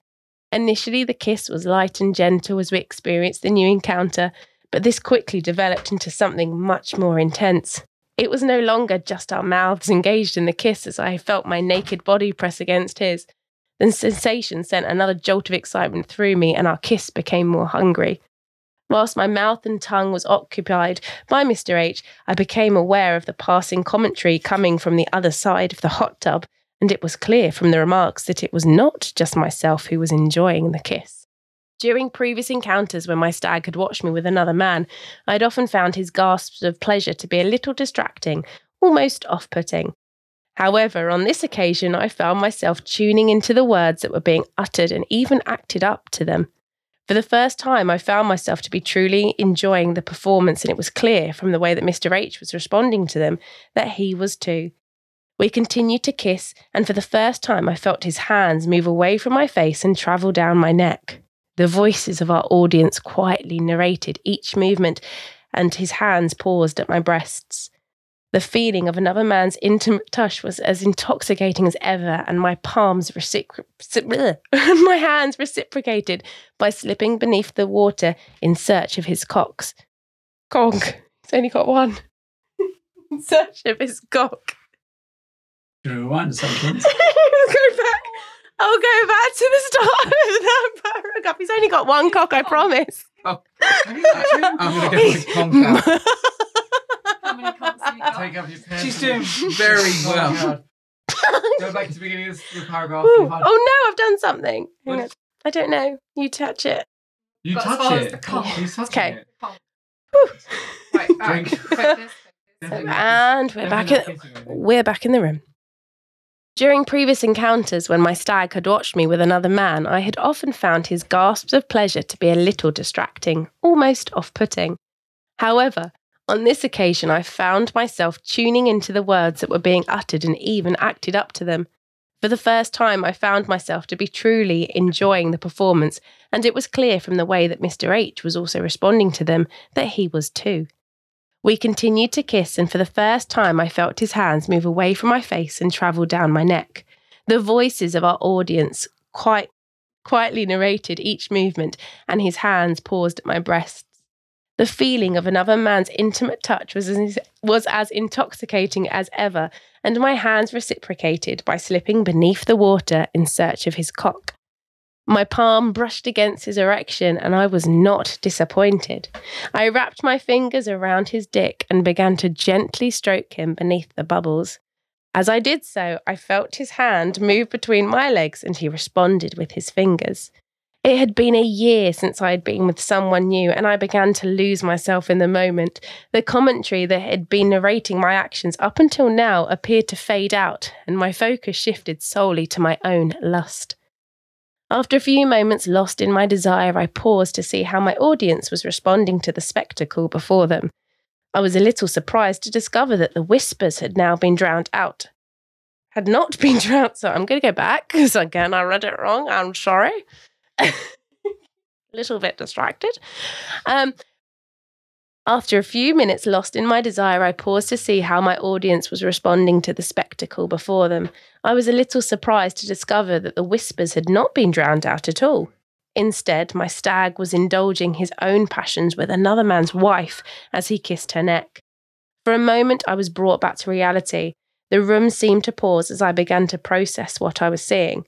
Initially, the kiss was light and gentle as we experienced the new encounter, but this quickly developed into something much more intense. It was no longer just our mouths engaged in the kiss as I felt my naked body press against his. The sensation sent another jolt of excitement through me, and our kiss became more hungry. Whilst my mouth and tongue was occupied by Mr. H, I became aware of the passing commentary coming from the other side of the hot tub, and it was clear from the remarks that it was not just myself who was enjoying the kiss. During previous encounters when my stag had watched me with another man, I had often found his gasps of pleasure to be a little distracting, almost off putting. However, on this occasion, I found myself tuning into the words that were being uttered and even acted up to them. For the first time, I found myself to be truly enjoying the performance, and it was clear from the way that Mr. H was responding to them that he was too. We continued to kiss, and for the first time, I felt his hands move away from my face and travel down my neck. The voices of our audience quietly narrated each movement, and his hands paused at my breasts. The feeling of another man's intimate touch was as intoxicating as ever, and my palms recipro- (laughs) my hands reciprocated by slipping beneath the water in search of his cocks. Cock. He's only got one. (laughs) in search of his cock. Can rewind a second? Go back. I'll go back to the start of that paragraph. He's only got one cock, I oh. promise. Oh, I'm going to go with conk out. How many cocks have? Take off your pants. She's doing (laughs) very Oh, well. Go back to the beginning of the paragraph. Ooh. You, had- Oh no, I've done something. Hang What? on. I don't know. You touch it. you Got as touch far as it. the cock. He's touching Okay. it. Right, right. Drink. Focus. (laughs) And we're back in, we're back in the room. During previous encounters, when my stag had watched me with another man, I had often found his gasps of pleasure to be a little distracting, almost off putting. However, on this occasion, I found myself tuning into the words that were being uttered and even acted up to them. For the first time, I found myself to be truly enjoying the performance, and it was clear from the way that Mr. H was also responding to them that he was too. We continued to kiss, and for the first time, I felt his hands move away from my face and travel down my neck. The voices of our audience quite quietly narrated each movement, and his hands paused at my breasts. The feeling of another man's intimate touch was as, was as intoxicating as ever, and my hands reciprocated by slipping beneath the water in search of his cock. My palm brushed against his erection, and I was not disappointed. I wrapped my fingers around his dick and began to gently stroke him beneath the bubbles. As I did so, I felt his hand move between my legs and he responded with his fingers. It had been a year since I had been with someone new, and I began to lose myself in the moment. The commentary that had been narrating my actions up until now appeared to fade out, and my focus shifted solely to my own lust. After a few moments lost in my desire, I paused to see how my audience was responding to the spectacle before them. I was a little surprised to discover that the whispers had now been drowned out. Had not been (laughs) drowned, so I'm going to go back because again I read it wrong. I'm sorry. A (laughs) little bit distracted. Um, after a few minutes lost in my desire, I paused to see how my audience was responding to the spectacle before them. I was a little surprised to discover that the whispers had not been drowned out at all. Instead, my stag was indulging his own passions with another man's wife as he kissed her neck. For a moment, I was brought back to reality. The room seemed to pause as I began to process what I was seeing.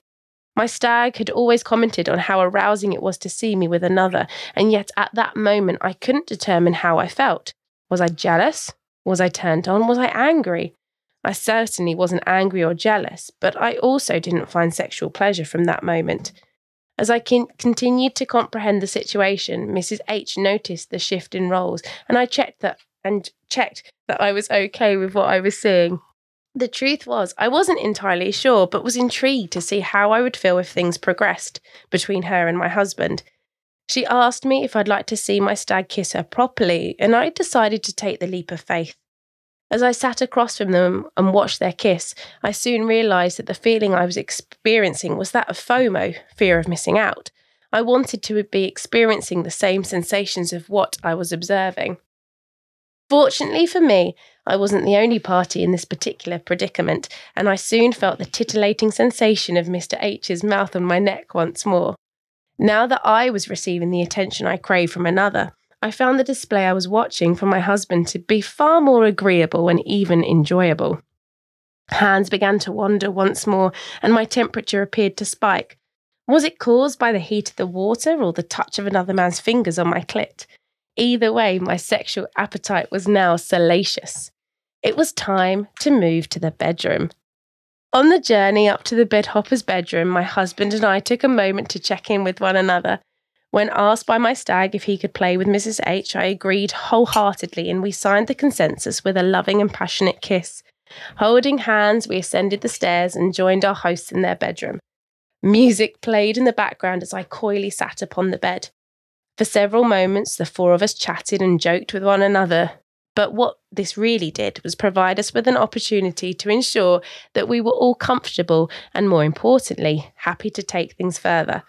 My stag had always commented on how arousing it was to see me with another, and yet at that moment I couldn't determine how I felt. Was I jealous? Was I turned on? Was I angry? I certainly wasn't angry or jealous, but I also didn't find sexual pleasure from that moment. As I con- continued to comprehend the situation, Mrs. H noticed the shift in roles, and I checked that and checked that I was okay with what I was seeing. The truth was, I wasn't entirely sure, but was intrigued to see how I would feel if things progressed between her and my husband. She asked me if I'd like to see my stag kiss her properly, and I decided to take the leap of faith. As I sat across from them and watched their kiss, I soon realised that the feeling I was experiencing was that of FOMO, fear of missing out. I wanted to be experiencing the same sensations of what I was observing. Fortunately for me, I wasn't the only party in this particular predicament, and I soon felt the titillating sensation of Mr. H's mouth on my neck once more. Now that I was receiving the attention I craved from another, I found the display I was watching from my husband to be far more agreeable and even enjoyable. Hands began to wander once more, and my temperature appeared to spike. Was it caused by the heat of the water or the touch of another man's fingers on my clit? Either way, my sexual appetite was now salacious. It was time to move to the bedroom. On the journey up to the bedhopper's bedroom, my husband and I took a moment to check in with one another. When asked by my stag if he could play with Mrs. H, I agreed wholeheartedly and we signed the consensus with a loving and passionate kiss. Holding hands, we ascended the stairs and joined our hosts in their bedroom. Music played in the background as I coyly sat upon the bed. For several moments, the four of us chatted and joked with one another. But what this really did was provide us with an opportunity to ensure that we were all comfortable and, more importantly, happy to take things further.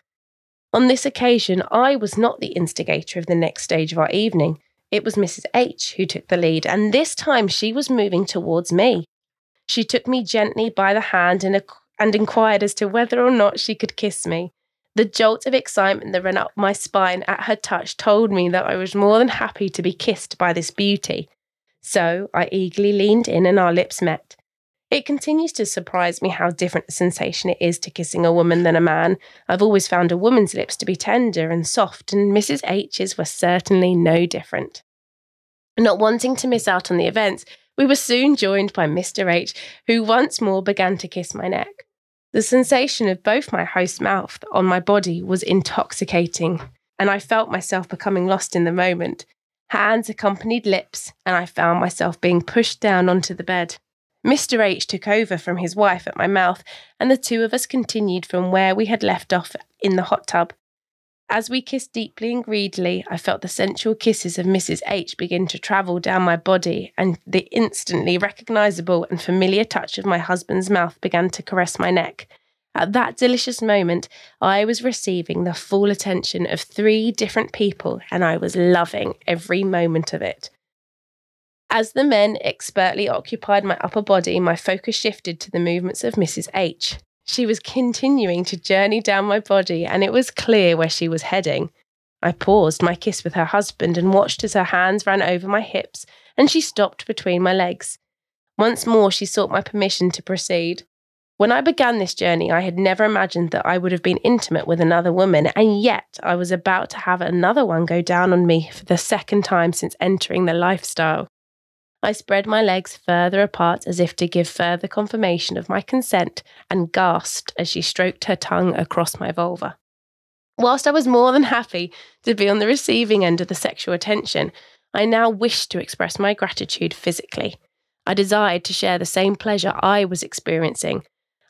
On this occasion, I was not the instigator of the next stage of our evening. It was Mrs. H who took the lead, and this time she was moving towards me. She took me gently by the hand and, and inquired as to whether or not she could kiss me. The jolt of excitement that ran up my spine at her touch told me that I was more than happy to be kissed by this beauty. So I eagerly leaned in and our lips met. It continues to surprise me how different the sensation it is to kissing a woman than a man. I've always found a woman's lips to be tender and soft, and Mrs. H's were certainly no different. Not wanting to miss out on the events, we were soon joined by Mr. H, who once more began to kiss my neck. The sensation of both my host's mouth on my body was intoxicating, and I felt myself becoming lost in the moment. Hands accompanied lips, and I found myself being pushed down onto the bed. Mr. H took over from his wife at my mouth, and the two of us continued from where we had left off in the hot tub. As we kissed deeply and greedily, I felt the sensual kisses of Mrs. H begin to travel down my body, and the instantly recognisable and familiar touch of my husband's mouth began to caress my neck. At that delicious moment, I was receiving the full attention of three different people, and I was loving every moment of it. As the men expertly occupied my upper body, my focus shifted to the movements of Mrs. H. She was continuing to journey down my body, and it was clear where she was heading. I paused my kiss with her husband and watched as her hands ran over my hips and she stopped between my legs. Once more, she sought my permission to proceed. When I began this journey, I had never imagined that I would have been intimate with another woman, and yet I was about to have another one go down on me for the second time since entering the lifestyle. I spread my legs further apart as if to give further confirmation of my consent and gasped as she stroked her tongue across my vulva. Whilst I was more than happy to be on the receiving end of the sexual attention, I now wished to express my gratitude physically. I desired to share the same pleasure I was experiencing.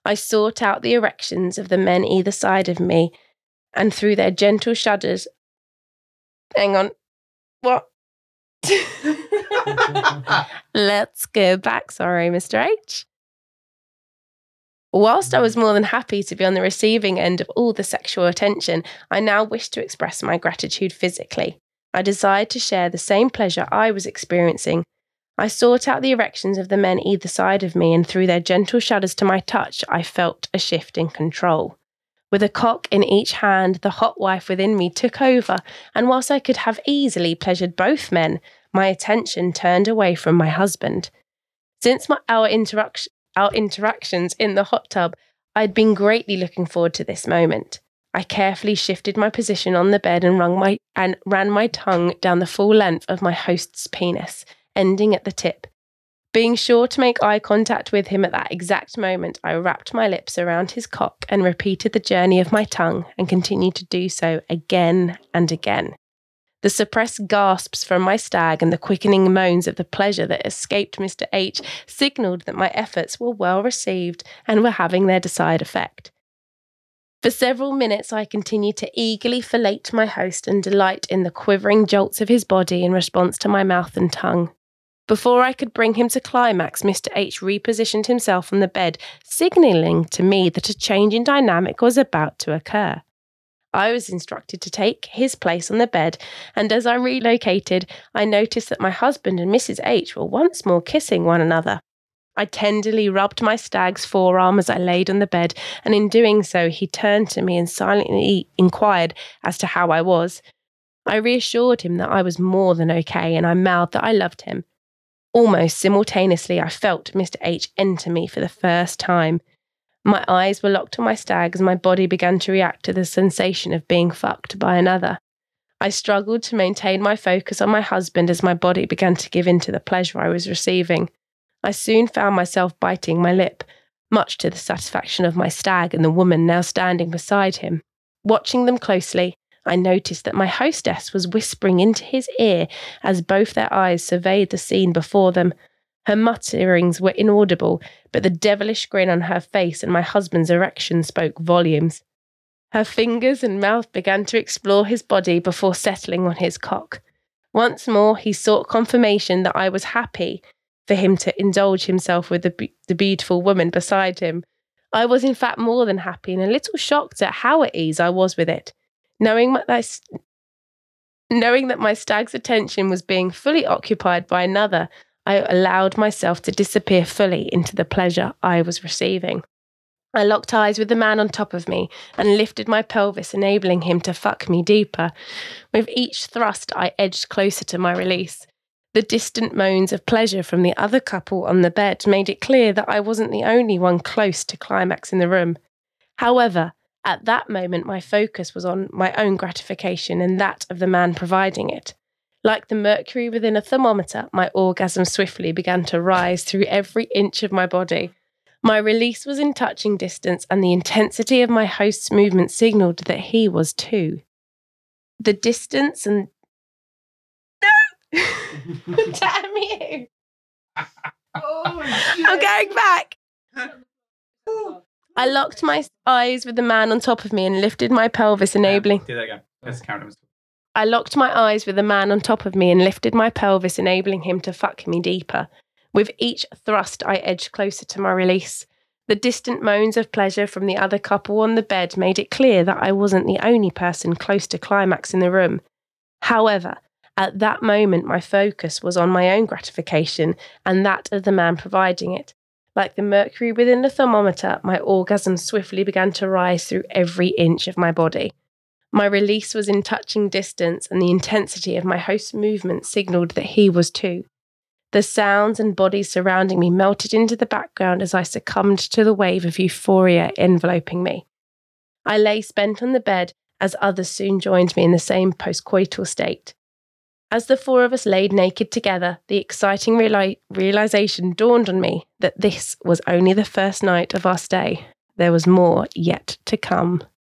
I sought out the erections of the men either side of me, and through their gentle shudders. Hang on. What? (laughs) Let's go back. Sorry, Mr. H. Whilst I was more than happy to be on the receiving end of all the sexual attention, I now wished to express my gratitude physically. I desired to share the same pleasure I was experiencing. I sought out the erections of the men either side of me, and through their gentle shudders to my touch, I felt a shift in control. With a cock in each hand, the hot wife within me took over, and whilst I could have easily pleasured both men, my attention turned away from my husband. Since my, our, interac- our interactions in the hot tub, I'd been greatly looking forward to this moment. I carefully shifted my position on the bed and, my, and ran my tongue down the full length of my host's penis, ending at the tip. Being sure to make eye contact with him at that exact moment, I wrapped my lips around his cock and repeated the journey of my tongue and continued to do so again and again. The suppressed gasps from my stag and the quickening moans of the pleasure that escaped Mr. H signalled that my efforts were well received and were having their desired effect. For several minutes, I continued to eagerly fellate my host and delight in the quivering jolts of his body in response to my mouth and tongue. Before I could bring him to climax, Mr. H repositioned himself on the bed, signalling to me that a change in dynamic was about to occur. I was instructed to take his place on the bed, and as I relocated, I noticed that my husband and Mrs. H were once more kissing one another. I tenderly rubbed my stag's forearm as I laid on the bed, and in doing so, he turned to me and silently inquired as to how I was. I reassured him that I was more than okay, and I mouthed that I loved him. Almost simultaneously, I felt Mr. H enter me for the first time. My eyes were locked on my stag as my body began to react to the sensation of being fucked by another. I struggled to maintain my focus on my husband as my body began to give in to the pleasure I was receiving. I soon found myself biting my lip, much to the satisfaction of my stag and the woman now standing beside him. Watching them closely, I noticed that my hostess was whispering into his ear as both their eyes surveyed the scene before them. Her mutterings were inaudible, but the devilish grin on her face and my husband's erection spoke volumes. Her fingers and mouth began to explore his body before settling on his cock. Once more, he sought confirmation that I was happy for him to indulge himself with the, be- the beautiful woman beside him. I was, in fact, more than happy and a little shocked at how at ease I was with it. Knowing that, I, knowing that my stag's attention was being fully occupied by another, I allowed myself to disappear fully into the pleasure I was receiving. I locked eyes with the man on top of me and lifted my pelvis, enabling him to fuck me deeper. With each thrust, I edged closer to my release. The distant moans of pleasure from the other couple on the bed made it clear that I wasn't the only one close to climax in the room. However, at that moment, my focus was on my own gratification and that of the man providing it. Like the mercury within a thermometer, my orgasm swiftly began to rise through every inch of my body. My release was in touching distance, and the intensity of my host's movement signaled that he was too. The distance and. No! (laughs) Damn you! (laughs) Oh, I'm going back! (laughs) Oh. I locked my eyes with the man on top of me and lifted my pelvis, enabling. Do that again. Let's count. I locked my eyes with the man on top of me and lifted my pelvis, enabling him to fuck me deeper. With each thrust, I edged closer to my release. The distant moans of pleasure from the other couple on the bed made it clear that I wasn't the only person close to climax in the room. However, at that moment, my focus was on my own gratification and that of the man providing it. Like the mercury within the thermometer, my orgasm swiftly began to rise through every inch of my body. My release was in touching distance, and the intensity of my host's movement signaled that he was too. The sounds and bodies surrounding me melted into the background as I succumbed to the wave of euphoria enveloping me. I lay spent on the bed as others soon joined me in the same postcoital state. As the four of us laid naked together, the exciting reali- realization dawned on me that this was only the first night of our stay. There was more yet to come.